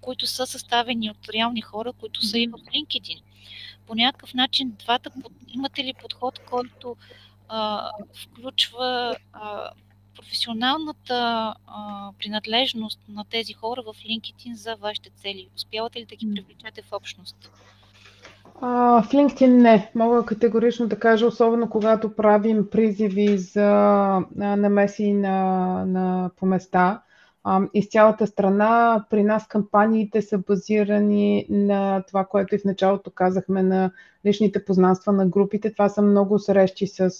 които са съставени от реални хора, които са и в LinkedIn. По някакъв начин двата, имате ли подход, който а, включва а, професионалната а, принадлежност на тези хора в LinkedIn за вашите цели? Успявате ли да ги привлечете в общност? В LinkedIn не. Мога категорично да кажа, особено когато правим призиви за намеси на, на, по места из цялата страна. При нас кампаниите са базирани на това, което и в началото казахме, на личните познанства на групите. Това са много срещи с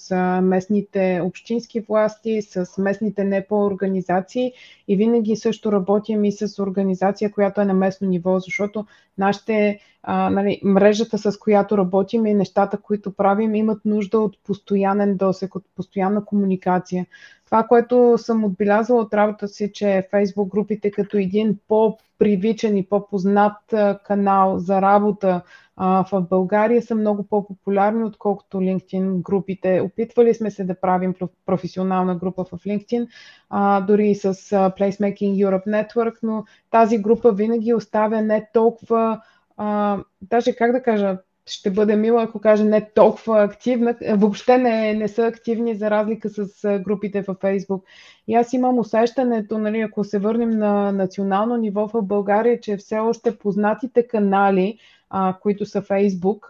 местните общински власти, с местните НПО организации и винаги също работим и с организация, която е на местно ниво, защото нашите, а, нали, мрежата, с която работим и нещата, които правим, имат нужда от постоянен досек, от постоянна комуникация. Това, което съм отбелязала от работа си, че Facebook групите като един по-привичен и по-познат канал за работа в България са много по-популярни, отколкото LinkedIn групите. Опитвали сме се да правим професионална група в LinkedIn, дори и с Placemaking Europe Network, но тази група винаги оставя не толкова, даже как да кажа, ще бъде мила, ако кажа не толкова активна. Въобще не, не са активни за разлика с групите във Фейсбук. И аз имам усещането, нали, ако се върнем на национално ниво в България, че все още познатите канали, а, които са Фейсбук,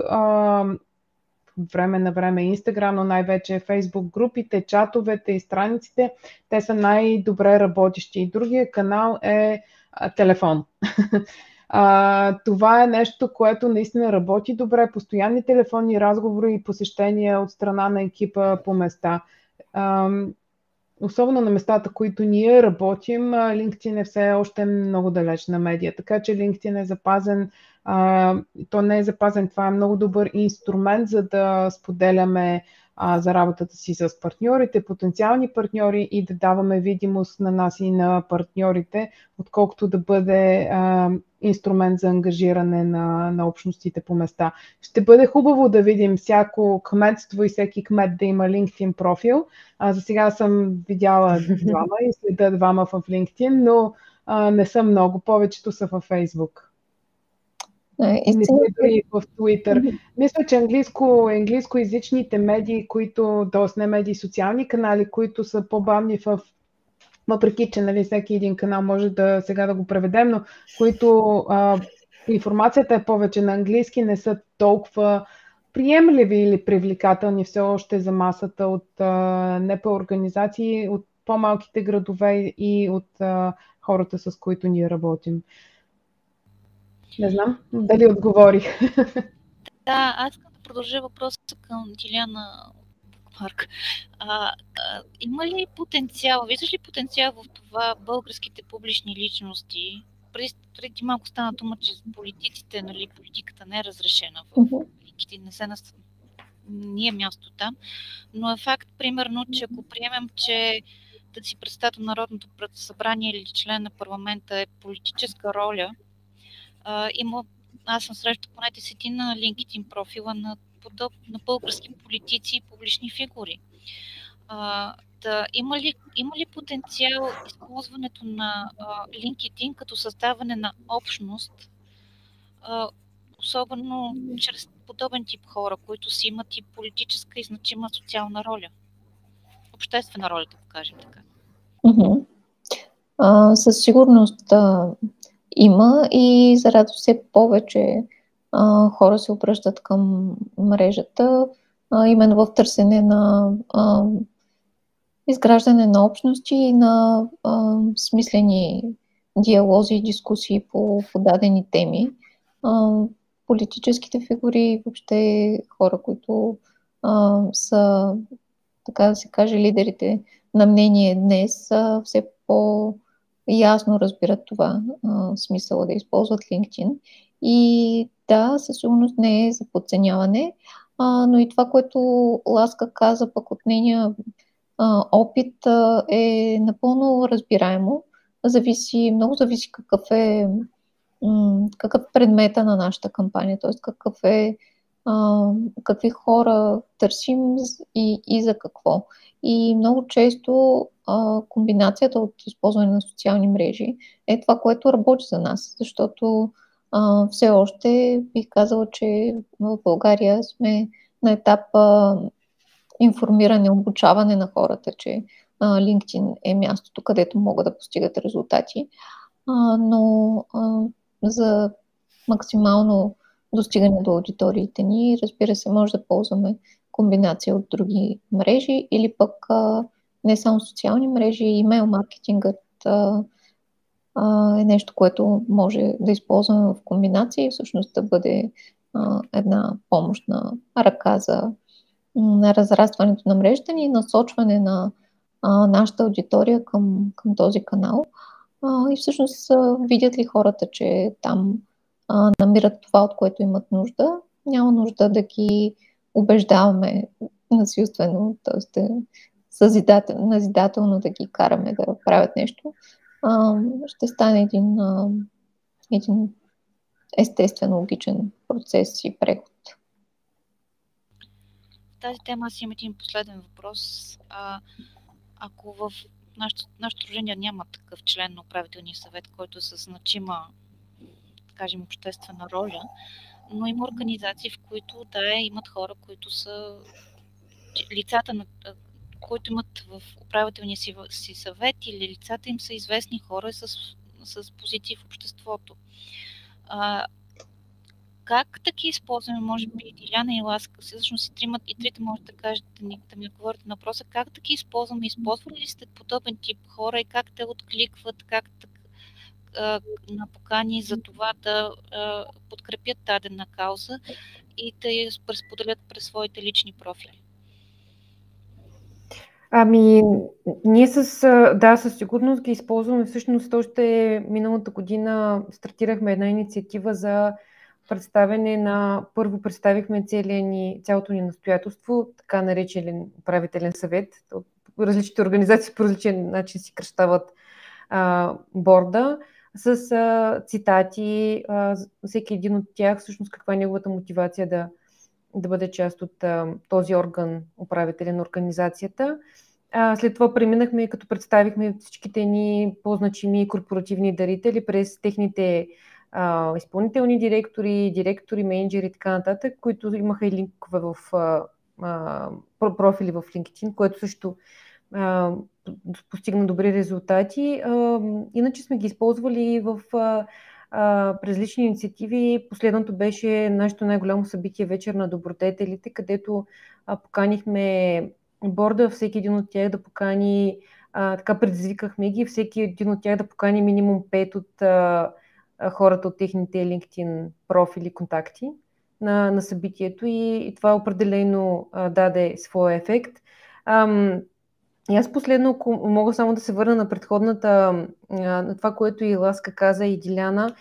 време на време Инстаграм, но най-вече Фейсбук групите, чатовете и страниците, те са най-добре работещи. И другия канал е а, телефон. [laughs] А, това е нещо, което наистина работи добре. Постоянни телефонни разговори и посещения от страна на екипа по места. А, особено на местата, които ние работим, LinkedIn е все още много далеч на медия. Така че LinkedIn е запазен. А, то не е запазен, това е много добър инструмент, за да споделяме а, за работата си с партньорите, потенциални партньори и да даваме видимост на нас и на партньорите, отколкото да бъде а, инструмент за ангажиране на, на общностите по места. Ще бъде хубаво да видим всяко кметство и всеки кмет да има LinkedIn профил. А, за сега съм видяла [laughs] двама и следа двама в LinkedIn, но а, не са много. Повечето са във Facebook. Мисля, и в Twitter. Мисля, че английско, английскоязичните медии, които, т.е. не медии, социални канали, които са по-бавни в въпреки, че нали, всеки един канал може да сега да го преведем, но които а, информацията е повече на английски, не са толкова приемливи или привлекателни все още за масата от а, организации, от по-малките градове и от а, хората, с които ние работим. Не знам дали отговорих. [laughs] Да, аз искам да продължа въпроса към Диляна Марк. А, а, има ли потенциал, виждаш ли потенциал в това българските публични личности? Преди, преди малко стана дума, че политиците, нали, политиката не е разрешена в политиките, не се нас... не е място там, но е факт, примерно, че ако приемем, че да си председател Народното събрание или член на парламента е политическа роля, а, има, аз съм срещал поне десетина на LinkedIn профила на, подоб, на български политици и публични фигури. А, да, има, ли, има ли потенциал използването на а, LinkedIn като създаване на общност, а, особено чрез подобен тип хора, които си имат и политическа и значима социална роля? Обществена роля, да кажем така. А, със сигурност а, има и за радост все повече хора се обръщат към мрежата, а, именно в търсене на а, изграждане на общности и на а, смислени диалози и дискусии по, по дадени теми. А, политическите фигури, въобще хора, които а, са така да се каже, лидерите на мнение днес а, все по-ясно разбират това а, смисъла да използват LinkedIn. И да, със сигурност не е за подценяване, а, но и това, което Ласка каза пък от а, опит а, е напълно разбираемо. Зависи, много зависи какъв е какъв е предмета на нашата кампания, т.е. какъв е а, какви хора търсим и, и за какво. И много често а, комбинацията от използване на социални мрежи е това, което работи за нас, защото все още бих казала, че в България сме на етап информиране, обучаване на хората, че LinkedIn е мястото, където могат да постигат резултати. Но за максимално достигане до аудиториите ни. Разбира се, може да ползваме комбинация от други мрежи или пък не само социални мрежи, имейл маркетингът а, а, е нещо, което може да използваме в комбинация и всъщност да бъде а, една помощна ръка за на разрастването на мрежата ни и насочване на а, нашата аудитория към, към този канал. А, и всъщност а, видят ли хората, че там а, намират това, от което имат нужда, няма нужда да ги убеждаваме насилствено, т.е. Назидателно да ги караме да правят нещо. А, ще стане един, а, един естествен, логичен процес и преход. В тази тема аз имам един последен въпрос. А, ако в нашето, нашето дружение няма такъв член на управителния съвет, който е с значима, кажем, обществена роля, но има организации, в които да, имат хора, които са лицата, на, които имат в управителния си, си съвет или лицата им са известни хора с, с позиции в обществото. А, как таки използваме, може би, Диляна и Ласка, всъщност и, тримат, и трите може да кажете, да ми отговорите на въпроса, как таки използваме, използвали ли сте подобен тип хора и как те откликват, как а, на покани за това да а, подкрепят дадена кауза и да я споделят през своите лични профили? Ами, ние с, да, със сигурност ги използваме. Всъщност, още миналата година стартирахме една инициатива за представяне на... Първо представихме ни, цялото ни настоятелство, така наречен управителен съвет. Различните организации по различен начин си кръщават а, борда с а, цитати. А, всеки един от тях, всъщност, каква е неговата мотивация да, да бъде част от а, този орган, управителен на организацията. А, след това преминахме, като представихме всичките ни по-значими корпоративни дарители през техните а, изпълнителни директори, директори, менеджери и така нататък, които имаха и линкове в а, а, профили в LinkedIn, което също а, постигна добри резултати. А, иначе сме ги използвали в а, през лични инициативи. Последното беше нашето най-голямо събитие вечер на добродетелите, където а, поканихме борда, всеки един от тях да покани, а, така предизвикахме ги, всеки един от тях да покани минимум 5 от а, хората от техните LinkedIn профили, контакти на, на събитието и, и това определено а, даде своя ефект. Ам, и аз последно, ако мога само да се върна на предходната, на това, което и Ласка каза и Диляна,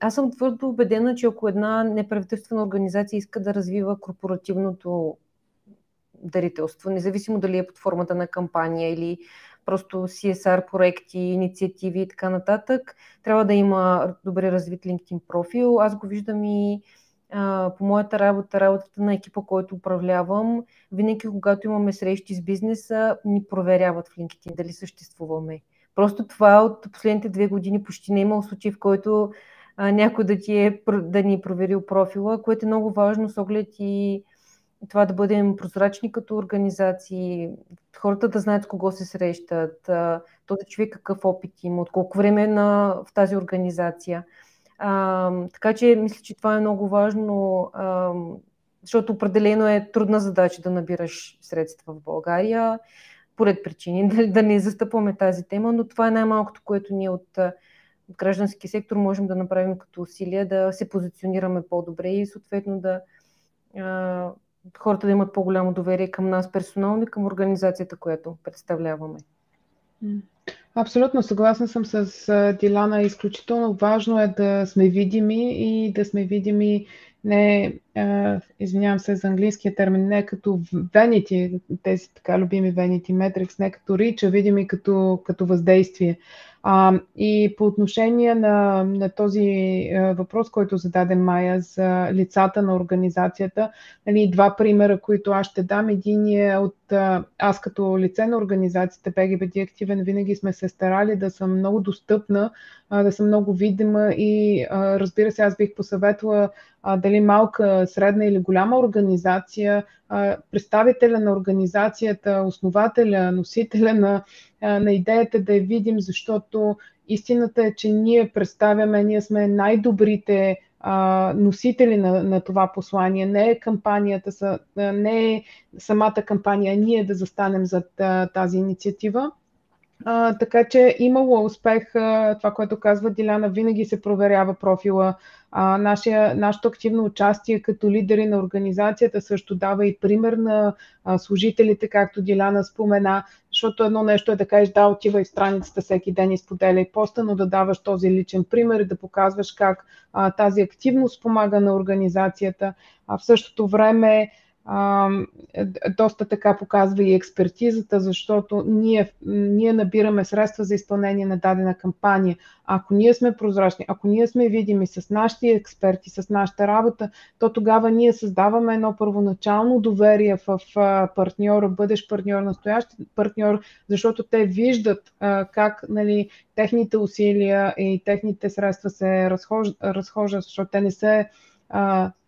аз съм твърдо убедена, че ако една неправителствена организация иска да развива корпоративното дарителство, независимо дали е под формата на кампания или просто CSR проекти, инициативи и така нататък. Трябва да има добре развит LinkedIn профил. Аз го виждам и по моята работа, работата на екипа, който управлявам, винаги когато имаме срещи с бизнеса, ни проверяват в LinkedIn дали съществуваме. Просто това от последните две години почти не е имал случай, в който а, някой да, ти е, да ни е проверил профила, което е много важно с оглед и това да бъдем прозрачни като организации, хората да знаят с кого се срещат, този човек какъв опит има, от колко време е на, в тази организация. А, така че мисля, че това е много важно, а, защото определено е трудна задача да набираш средства в България, поред причини, да, [laughs] да не застъпваме тази тема, но това е най-малкото, което ние от, от граждански сектор можем да направим като усилия да се позиционираме по-добре и съответно да хората да имат по-голямо доверие към нас персонално и към организацията, която представляваме. Абсолютно съгласна съм с Дилана. Изключително важно е да сме видими и да сме видими не, извинявам се за английския термин, не като венити, тези така любими венити метрикс, не като рич, а видими като, като въздействие. А, и по отношение на, на този а, въпрос, който зададе Майя за лицата на организацията, нали, два примера, които аз ще дам. Един е от а, аз като лице на организацията БГБД Активен винаги сме се старали да съм много достъпна, да съм много видима и разбира се, аз бих посъветвала дали малка, средна или голяма организация, представителя на организацията, основателя, носителя на на идеята да я видим, защото истината е, че ние представяме, ние сме най-добрите носители на, на това послание. Не е кампанията, не е самата кампания, ние да застанем зад тази инициатива. А, така че имало успех, а, това, което казва Диляна, винаги се проверява профила. А, нашия, нашето активно участие като лидери на организацията също дава и пример на а, служителите, както Диляна спомена, защото едно нещо е да кажеш да, отивай в страницата всеки ден и споделяй поста, но да даваш този личен пример и да показваш как а, тази активност помага на организацията. А в същото време а, доста така показва и експертизата, защото ние, ние набираме средства за изпълнение на дадена кампания. Ако ние сме прозрачни, ако ние сме видими с нашите експерти, с нашата работа, то тогава ние създаваме едно първоначално доверие в партньора, бъдещ партньор, настоящ партньор, защото те виждат как нали, техните усилия и техните средства се разхождат, разхождат защото те не се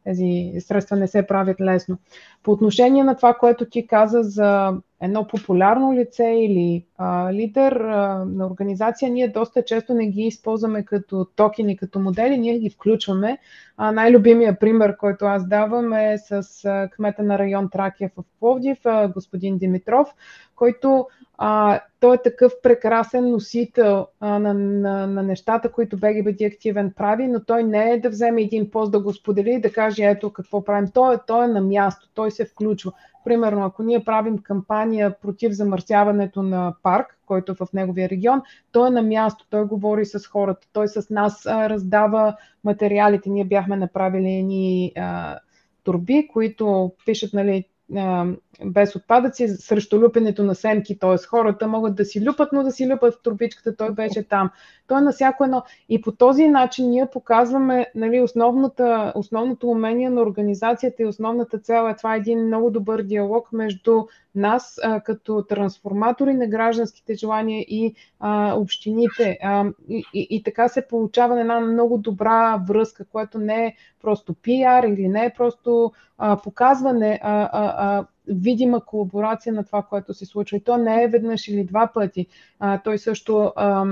тези средства не се правят лесно. По отношение на това, което ти каза за едно популярно лице или а, лидер а, на организация, ние доста често не ги използваме като токени, като модели, ние ги включваме. А, най-любимия пример, който аз давам е с а, кмета на район Тракия в Пловдив, а, господин Димитров, който а, той е такъв прекрасен носител а, на, на, на нещата, които БГБД активен прави, но той не е да вземе един пост да го сподели и да каже ето какво правим. Той, той е на място, той се включва. Примерно, ако ние правим кампания против замърсяването на парк, който е в неговия регион, той е на място, той говори с хората, той с нас а, раздава материалите. Ние бяхме направили едни турби, които пишат нали, без отпадъци срещу люпенето на семки, т.е. хората могат да си люпат, но да си люпат в турбичката, той беше там. Той е на всяко едно. И по този начин ние показваме нали, основната, основното умение на организацията и основната цел е това е един много добър диалог между нас а, като трансформатори на гражданските желания и а, общините. А, и, и, и така се получава една много добра връзка, което не е просто пиар или не е просто а, показване, а, а, а видима колаборация на това, което се случва. И то не е веднъж или два пъти. А, той също а,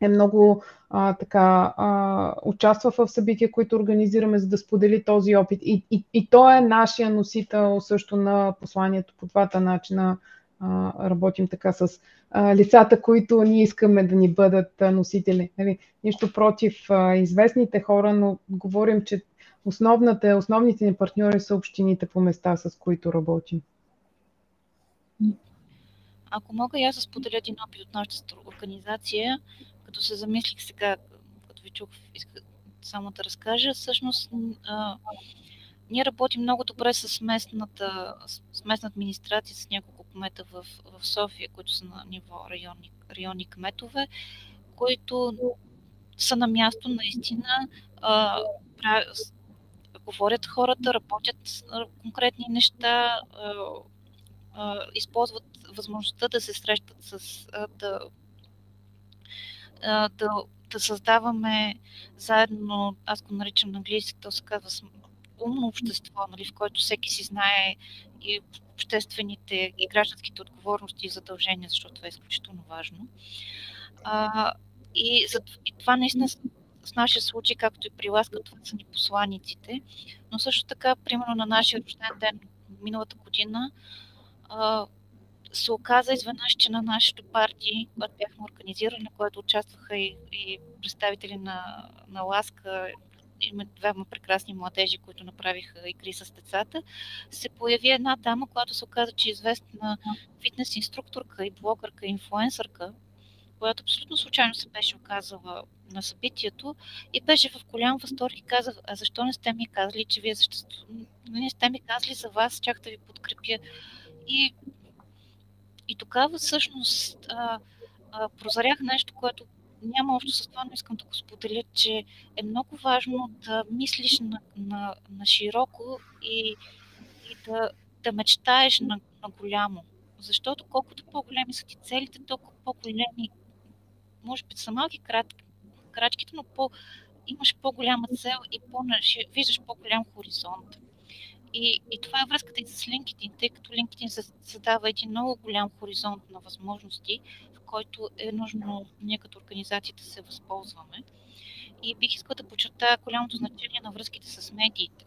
е много а, така, а, участва в събития, които организираме, за да сподели този опит. И, и, и той е нашия носител също на посланието по двата начина. А, работим така с а, лицата, които ние искаме да ни бъдат носители. Нали? Нищо против а, известните хора, но говорим, че основната, основните ни партньори са общините по места, с които работим. Ако мога и аз да споделя един опит от нашата организация, като се замислих сега, като ви чух, исках само да разкажа, всъщност а, ние работим много добре с местната, с местна администрация, с няколко кмета в, в София, които са на ниво районни, районни кметове, които са на място наистина, а, говорят хората, работят конкретни неща, използват възможността да се срещат с. да, да, да създаваме заедно, аз го наричам на английски, то се казва умно общество, нали, в което всеки си знае и обществените и гражданските отговорности и задължения, защото това е изключително важно. А, и, за, и това наистина в нашия случай, както и при Ласка, това са ни посланиците, но също така, примерно на нашия рожден ден миналата година, а, се оказа изведнъж, че на нашите партии, когато бяхме организирани, на което участваха и, и представители на, на Ласка, има двама прекрасни младежи, които направиха игри с децата, се появи една дама, която се оказа, че е известна фитнес инструкторка и блогърка, инфлуенсърка, която абсолютно случайно се беше оказала на събитието и беше в голям възторг и каза, а защо не сте ми казали, че вие съществувате? Не сте ми казали за вас, чак да ви подкрепя. И, и тогава всъщност а, а, прозрях нещо, което няма общо с това, но искам да го споделя, че е много важно да мислиш на, на, на широко и, и да, да мечтаеш на, на голямо. Защото колкото по-големи са ти целите, толкова по-големи, може би са малки кратки, крачките, но по, имаш по-голяма цел и по, виждаш по-голям хоризонт. И, и това е връзката и с LinkedIn, тъй като LinkedIn задава един много голям хоризонт на възможности, в който е нужно ние като организация да се възползваме. И бих искала да подчертая голямото значение на връзките с медиите,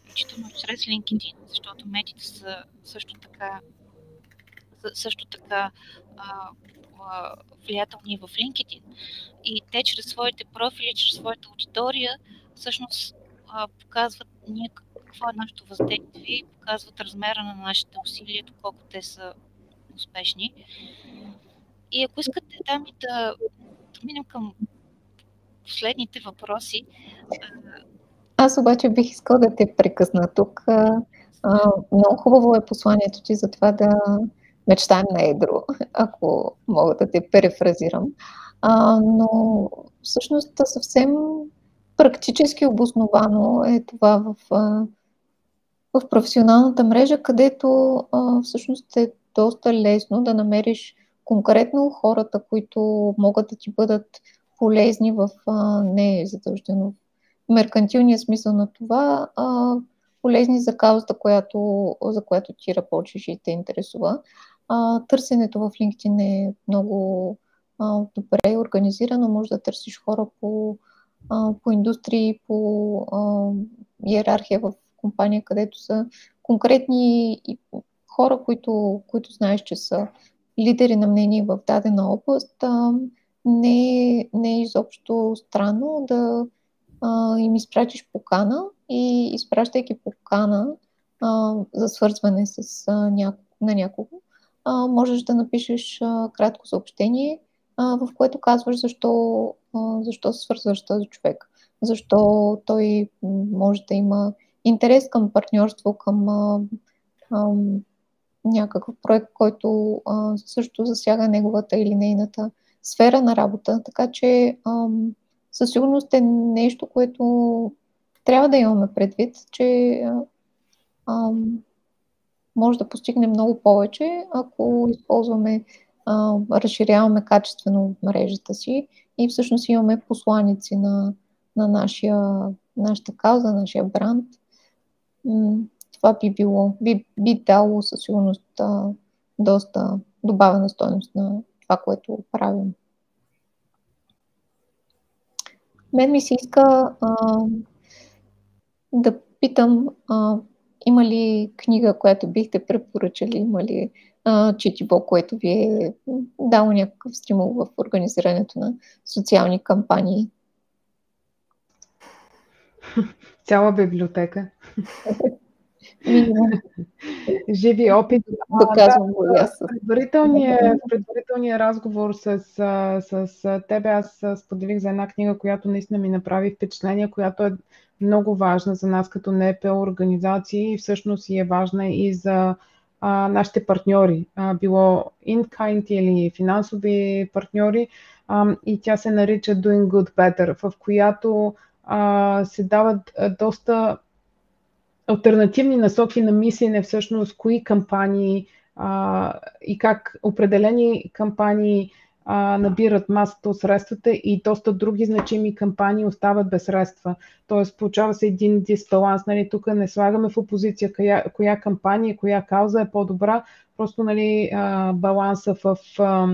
включително чрез LinkedIn, защото медиите са също така, също така а, а, влиятелни в LinkedIn. И те чрез своите профили, чрез своята аудитория, всъщност а, показват ние какво е нашето въздействие и показват размера на нашите усилия, доколко те са успешни. И ако искате, дами, да, да минем към последните въпроси. Аз обаче бих искал да те прекъсна тук. Много хубаво е посланието ти за това да мечтаем на едро, ако мога да те перефразирам. но всъщност съвсем практически обосновано е това в в професионалната мрежа, където а, всъщност е доста лесно да намериш конкретно хората, които могат да ти бъдат полезни в а, не задължено в меркантилния смисъл на това, а полезни за каузата, която, за която ти работиш и те интересува. А, търсенето в LinkedIn е много а, добре организирано. Може да търсиш хора по, а, по индустрии, по а, иерархия в компания, където са конкретни хора, които, които знаеш, че са лидери на мнение в дадена област, а, не, не е изобщо странно да а, им изпратиш покана и изпращайки покана а, за свързване с, а, няко, на някого, а, можеш да напишеш а, кратко съобщение, а, в което казваш защо, а, защо се свързваш с този човек, защо той може да има интерес към партньорство, към а, а, някакъв проект, който а, също засяга неговата или нейната сфера на работа. Така че а, със сигурност е нещо, което трябва да имаме предвид, че а, може да постигнем много повече, ако използваме, а, разширяваме качествено мрежата си и всъщност имаме посланици на, на нашия, нашата кауза, нашия бранд това би било, би, би дало със сигурност а, доста добавена стоеност на това, което правим. Мен ми се иска а, да питам, а, има ли книга, която бихте препоръчали, има ли а, четиво, което ви е дало някакъв стимул в организирането на социални кампании? [laughs] Цяла библиотека. [laughs] Живи опит. Доказвам го да, предварителния, предварителния разговор с, с, с тебе аз споделих за една книга, която наистина ми направи впечатление, която е много важна за нас като НПО организации и всъщност и е важна и за а, нашите партньори, а, било in-kind или финансови партньори, а, и тя се нарича Doing Good Better, в която а, се дават а, доста альтернативни насоки на мислене, всъщност, кои кампании а, и как определени кампании а, набират масата от средствата и доста други значими кампании остават без средства. Тоест, получава се един дисбаланс. Нали, тук не слагаме в опозиция коя, коя кампания, коя кауза е по-добра, просто нали, а, баланса в. А,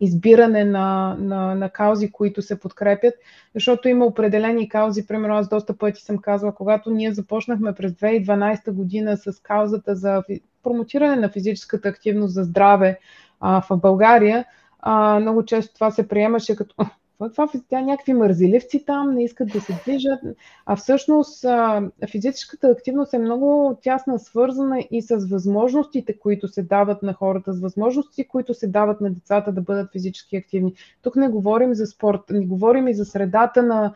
избиране на, на, на каузи, които се подкрепят, защото има определени каузи, примерно аз доста пъти съм казвала, когато ние започнахме през 2012 година с каузата за промотиране на физическата активност за здраве а, в България, а, много често това се приемаше като това тя някакви мързеливци там, не искат да се движат. А всъщност физическата активност е много тясна свързана и с възможностите, които се дават на хората, с възможности, които се дават на децата да бъдат физически активни. Тук не говорим за спорт, не говорим и за средата на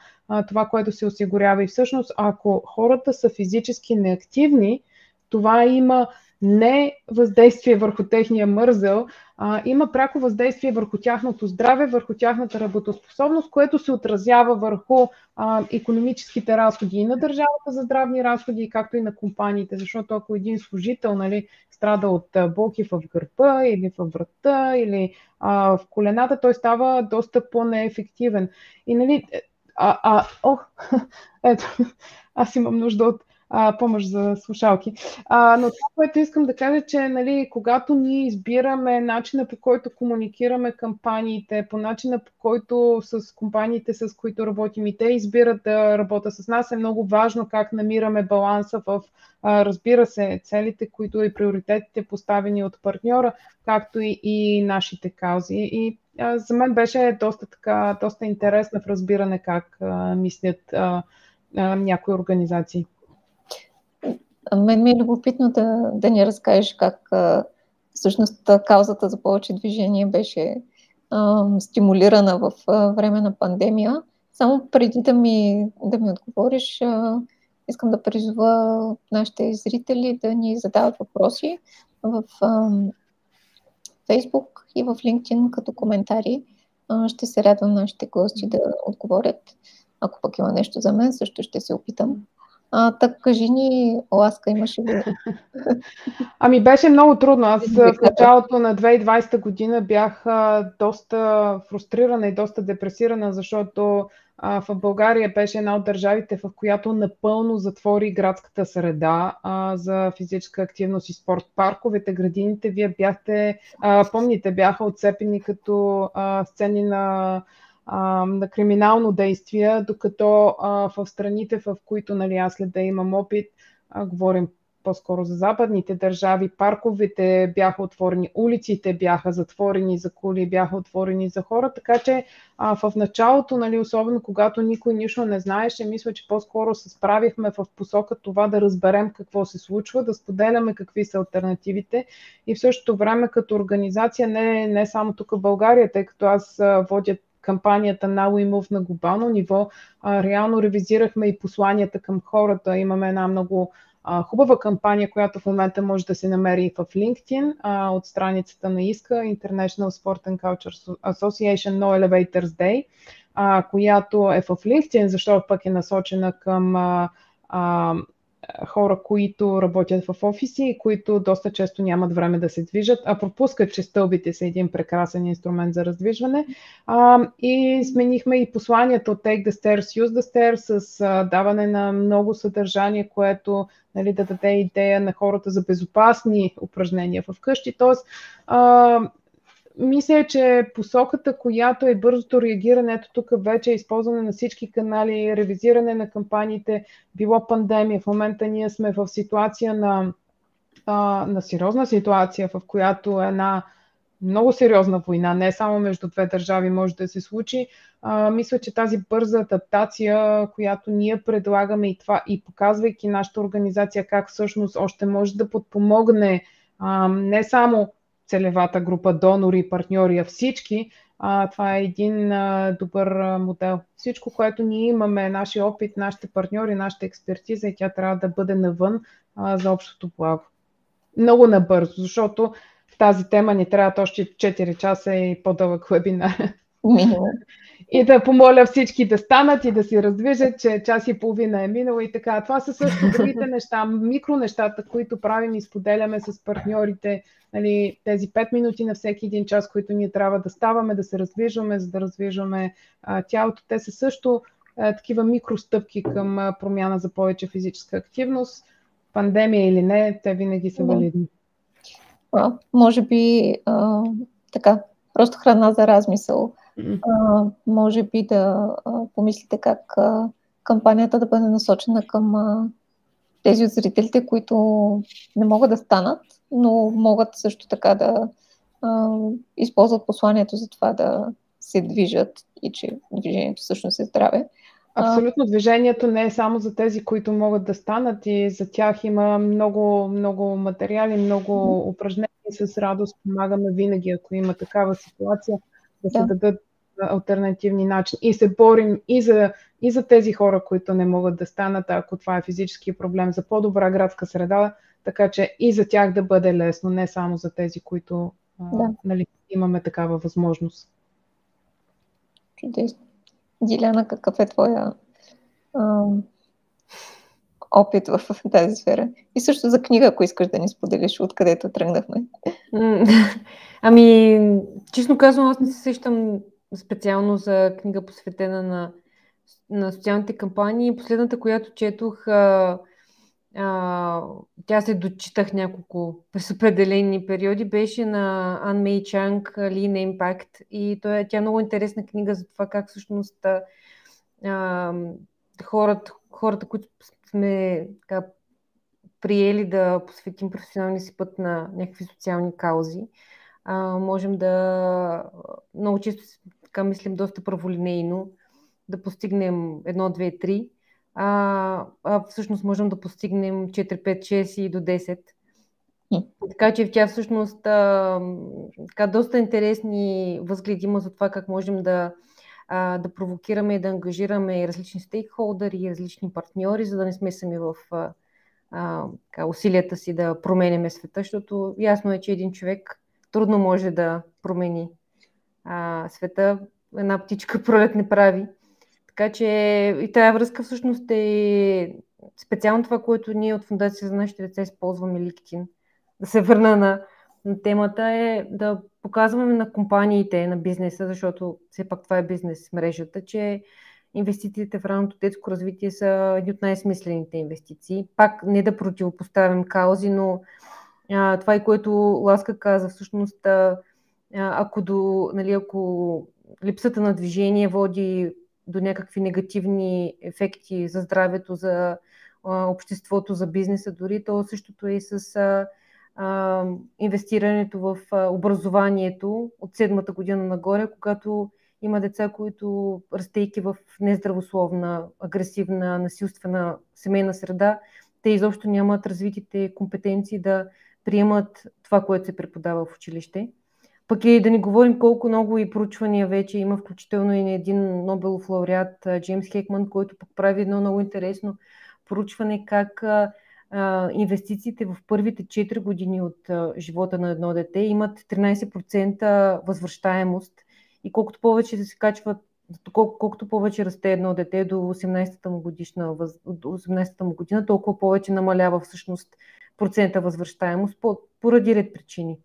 това, което се осигурява. И всъщност, ако хората са физически неактивни, това има не въздействие върху техния мързел, а, има пряко въздействие върху тяхното здраве, върху тяхната работоспособност, което се отразява върху а, економическите разходи и на държавата за здравни разходи, както и на компаниите. Защото ако един служител нали, страда от болки в гърба или в врата или а, в колената, той става доста по-неефективен. И нали, а, а, ох, [laughs] ето, аз имам нужда от а, помощ за слушалки. А, но това, което искам да кажа, че нали, когато ние избираме начина по който комуникираме кампаниите, по начина по който с компаниите, с които работим и те избират да работят с нас, е много важно как намираме баланса в, а, разбира се, целите, които и приоритетите поставени от партньора, както и, и нашите каузи. И а, за мен беше доста, така, доста интересно в разбиране как а, мислят а, а, някои организации. Мен ми е любопитно да, да ни разкажеш как а, всъщност каузата за повече движение беше а, стимулирана в а, време на пандемия. Само преди да ми, да ми отговориш, а, искам да призова нашите зрители да ни задават въпроси в а, Facebook и в LinkedIn като коментари. А, ще се радвам нашите гости да отговорят. Ако пък има нещо за мен, също ще се опитам. А, так кажи ни, Ласка, имаше ли? [laughs] Ами беше много трудно. Аз в началото на 2020 година бях доста фрустрирана и доста депресирана, защото в България беше една от държавите, в която напълно затвори градската среда а, за физическа активност и спорт. Парковете, градините, вие бяхте, а, помните, бяха отцепени като а, сцени на на криминално действие, докато в страните, в които нали, аз след да имам опит, говорим по-скоро за западните държави, парковете бяха отворени, улиците бяха затворени за коли, бяха отворени за хора, така че а, в началото, нали, особено когато никой нищо не знаеше, мисля, че по-скоро се справихме в посока това да разберем какво се случва, да споделяме какви са альтернативите и в същото време като организация, не, не само тук в България, тъй като аз водя кампанията Now We Move на глобално ниво, а, реално ревизирахме и посланията към хората. Имаме една много а, хубава кампания, която в момента може да се намери в LinkedIn а, от страницата на ИСКА, International Sport and Culture Association No Elevators Day, а, която е в LinkedIn, защото пък е насочена към а, а, хора, които работят в офиси и които доста често нямат време да се движат, а пропускат, че стълбите са един прекрасен инструмент за раздвижване. А, и сменихме и посланията от Take the Stairs, Use the Stairs с даване на много съдържание, което нали, да даде идея на хората за безопасни упражнения в къщи. Тоест, а, мисля, че посоката, която е бързото реагиране, ето тук вече е използване на всички канали, ревизиране на кампаниите, било пандемия. В момента ние сме в ситуация на, а, на сериозна ситуация, в която една много сериозна война, не само между две държави може да се случи. А, мисля, че тази бърза адаптация, която ние предлагаме и това, и показвайки нашата организация как всъщност още може да подпомогне а, не само целевата група донори, партньори, а всички, а, това е един а, добър а, модел. Всичко, което ние имаме, нашия опит, нашите партньори, нашата експертиза и тя трябва да бъде навън а, за общото благо. Много набързо, защото в тази тема ни трябват още 4 часа и по-дълъг вебинар. И да помоля всички да станат и да си раздвижат, че час и половина е минало и така. Това са също другите [laughs] неща, микро нещата, които правим и споделяме с партньорите. Нали, тези 5 минути на всеки един час, които ние трябва да ставаме, да се раздвижваме, за да раздвижваме а, тялото. Те са също а, такива микростъпки към а, промяна за повече физическа активност. Пандемия или не, те винаги са валидни. А, може би а, така, просто храна за размисъл а, може би да а, помислите как а, кампанията да бъде насочена към а, тези от зрителите, които не могат да станат, но могат също така да а, използват посланието за това да се движат и че движението всъщност е здраве. Абсолютно. Движението не е само за тези, които могат да станат и за тях има много, много материали, много упражнения. С радост помагаме винаги, ако има такава ситуация, да, да. се дадат альтернативни начини. И се борим и за, и за тези хора, които не могат да станат, ако това е физически проблем, за по-добра градска среда, така че и за тях да бъде лесно, не само за тези, които да. а, нали, имаме такава възможност. Чудесно. Диляна, какъв е твоя а, опит в [laughs] тази сфера? И също за книга, ако искаш да ни споделиш, откъдето тръгнахме. [laughs] Ами, честно казвам, аз не се сещам специално за книга посветена на, на социалните кампании. Последната, която четох, а, а, тя се дочитах няколко през определени периоди, беше на Ан Мей Чанг Lean Impact и той, е, тя е много интересна книга за това как всъщност а, хората, хората, които сме така, приели да посветим професионалния си път на някакви социални каузи, а, можем да много често така мислим доста праволинейно да постигнем едно, две, три, а, а всъщност можем да постигнем 4, 5, 6 и до 10. Така че тя всъщност а, така, доста интересни възгледи има за това как можем да, а, да провокираме и да ангажираме различни стейкхолдери и различни партньори, за да не сме сами в а, а, усилията си да променяме света, защото ясно е, че един човек трудно може да промени а, света. Една птичка [laughs] пролет не прави. Така че и тази връзка всъщност е специално това, което ние от Фундация за нашите деца използваме LinkedIn. Да се върна на, на темата е да показваме на компаниите, на бизнеса, защото все пак това е бизнес мрежата, че инвестициите в ранното детско развитие са едни от най-смислените инвестиции. Пак не да противопоставям каузи, но а, това и което Ласка каза, всъщност, а, ако, до, нали, ако липсата на движение води до някакви негативни ефекти за здравето, за обществото, за бизнеса, дори то същото е и с а, а, инвестирането в а, образованието от седмата година нагоре, когато има деца, които растейки в нездравословна, агресивна, насилствена семейна среда, те изобщо нямат развитите компетенции да приемат това, което се преподава в училище. Пък и да не говорим колко много и проучвания вече има, включително и на един Нобелов лауреат Джеймс Хекман, който пък прави едно много интересно проучване как инвестициите в първите 4 години от живота на едно дете имат 13% възвръщаемост и колкото повече се качват колко, колкото повече расте едно дете до 18-та му, годишна, до 18-та му година, толкова повече намалява всъщност процента възвръщаемост поради ред причини.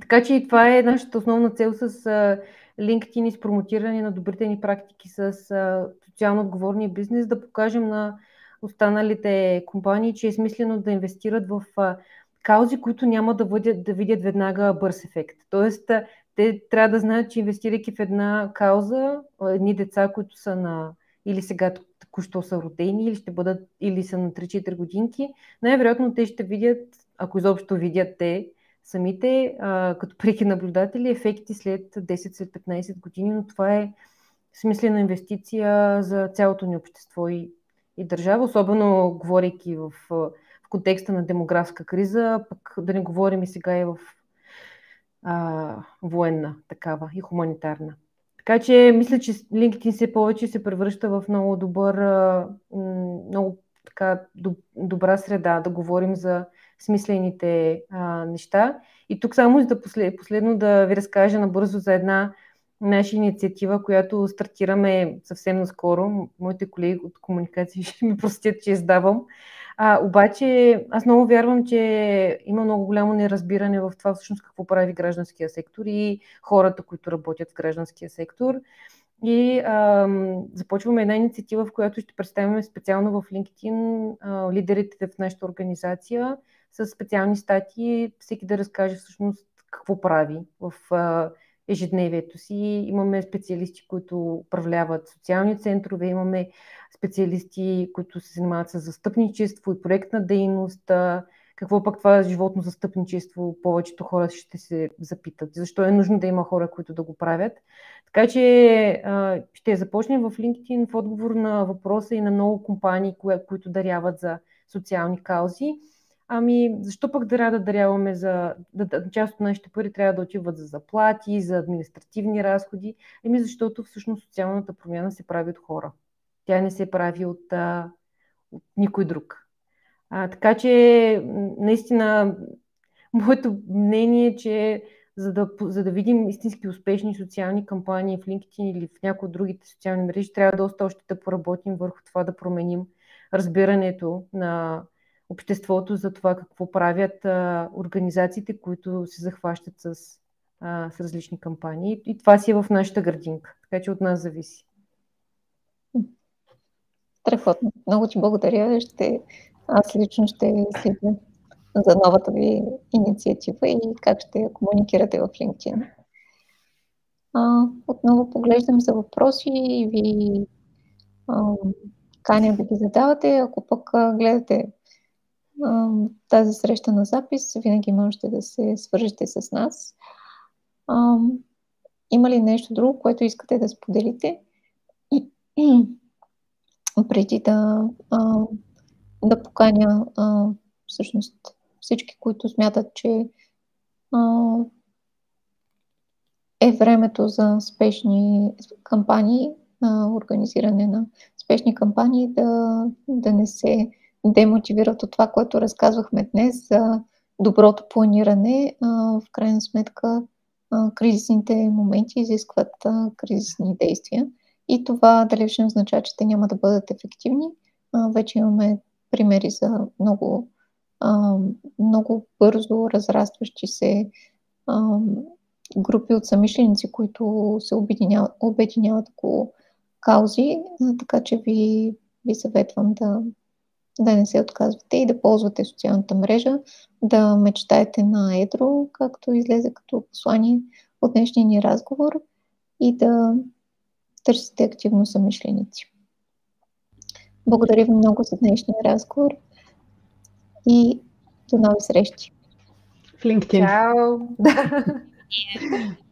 Така че и това е нашата основна цел с LinkedIn и с промотиране на добрите ни практики с социално отговорния бизнес, да покажем на останалите компании, че е смислено да инвестират в каузи, които няма да, бъдят, да видят веднага бърз ефект. Тоест, те трябва да знаят, че инвестирайки в една кауза, едни деца, които са на или сега току-що са родени, или ще бъдат, или са на 3-4 годинки, най-вероятно те ще видят, ако изобщо видят те, самите а, като преки наблюдатели ефекти след 10, след 15 години, но това е смислена инвестиция за цялото ни общество и, и държава, особено говорейки в, в контекста на демографска криза, пък да не говорим и сега и в а, военна такава и хуманитарна. Така че мисля, че LinkedIn все повече се превръща в много добър, много така добра среда да говорим за смислените а, неща. И тук само послед, последно да ви разкажа набързо за една наша инициатива, която стартираме съвсем наскоро. Моите колеги от комуникации [laughs] ще ми простят, че издавам. А, обаче аз много вярвам, че има много голямо неразбиране в това всъщност какво прави гражданския сектор и хората, които работят в гражданския сектор. И а, започваме една инициатива, в която ще представим специално в LinkedIn а, лидерите в нашата организация с специални статии, всеки да разкаже всъщност какво прави в ежедневието си. Имаме специалисти, които управляват социални центрове, имаме специалисти, които се занимават с застъпничество и проектна дейност, какво пък това животно застъпничество повечето хора ще се запитат. Защо е нужно да има хора, които да го правят. Така че ще започнем в LinkedIn в отговор на въпроса и на много компании, които даряват за социални каузи. Ами, защо пък да да даряваме за... Да, част от нашите пари трябва да отиват за заплати, за административни разходи? Еми, защото всъщност социалната промяна се прави от хора. Тя не се прави от, а, от никой друг. А, така че, наистина, моето мнение е, че за да, за да видим истински успешни социални кампании в LinkedIn или в някои от другите социални мрежи, трябва доста още да поработим върху това да променим разбирането на обществото за това какво правят а, организациите, които се захващат с, а, с различни кампании. И това си е в нашата градинка, така че от нас зависи. Страхотно. Много ти благодаря. Ще, аз лично ще следя за новата ви инициатива и как ще я комуникирате в LinkedIn. А, отново поглеждам за въпроси и ви а, каня да ги задавате. Ако пък гледате тази среща на запис, винаги можете да се свържете с нас. Има ли нещо друго, което искате да споделите? [clears throat] преди да, да поканя всъщност всички, които смятат, че е времето за спешни кампании, на организиране на спешни кампании, да, да не се демотивират от това, което разказвахме днес за доброто планиране. В крайна сметка, кризисните моменти изискват кризисни действия. И това далеч не означава, че те няма да бъдат ефективни. Вече имаме примери за много, много бързо разрастващи се групи от самишленици, които се обединяват, обединяват около каузи, така че ви, ви съветвам да, да не се отказвате и да ползвате социалната мрежа, да мечтаете на едро, както излезе като послание от днешния ни разговор и да търсите активно самишленици. Благодаря ви много за днешния разговор и до нови срещи. В LinkedIn. Чао! [laughs]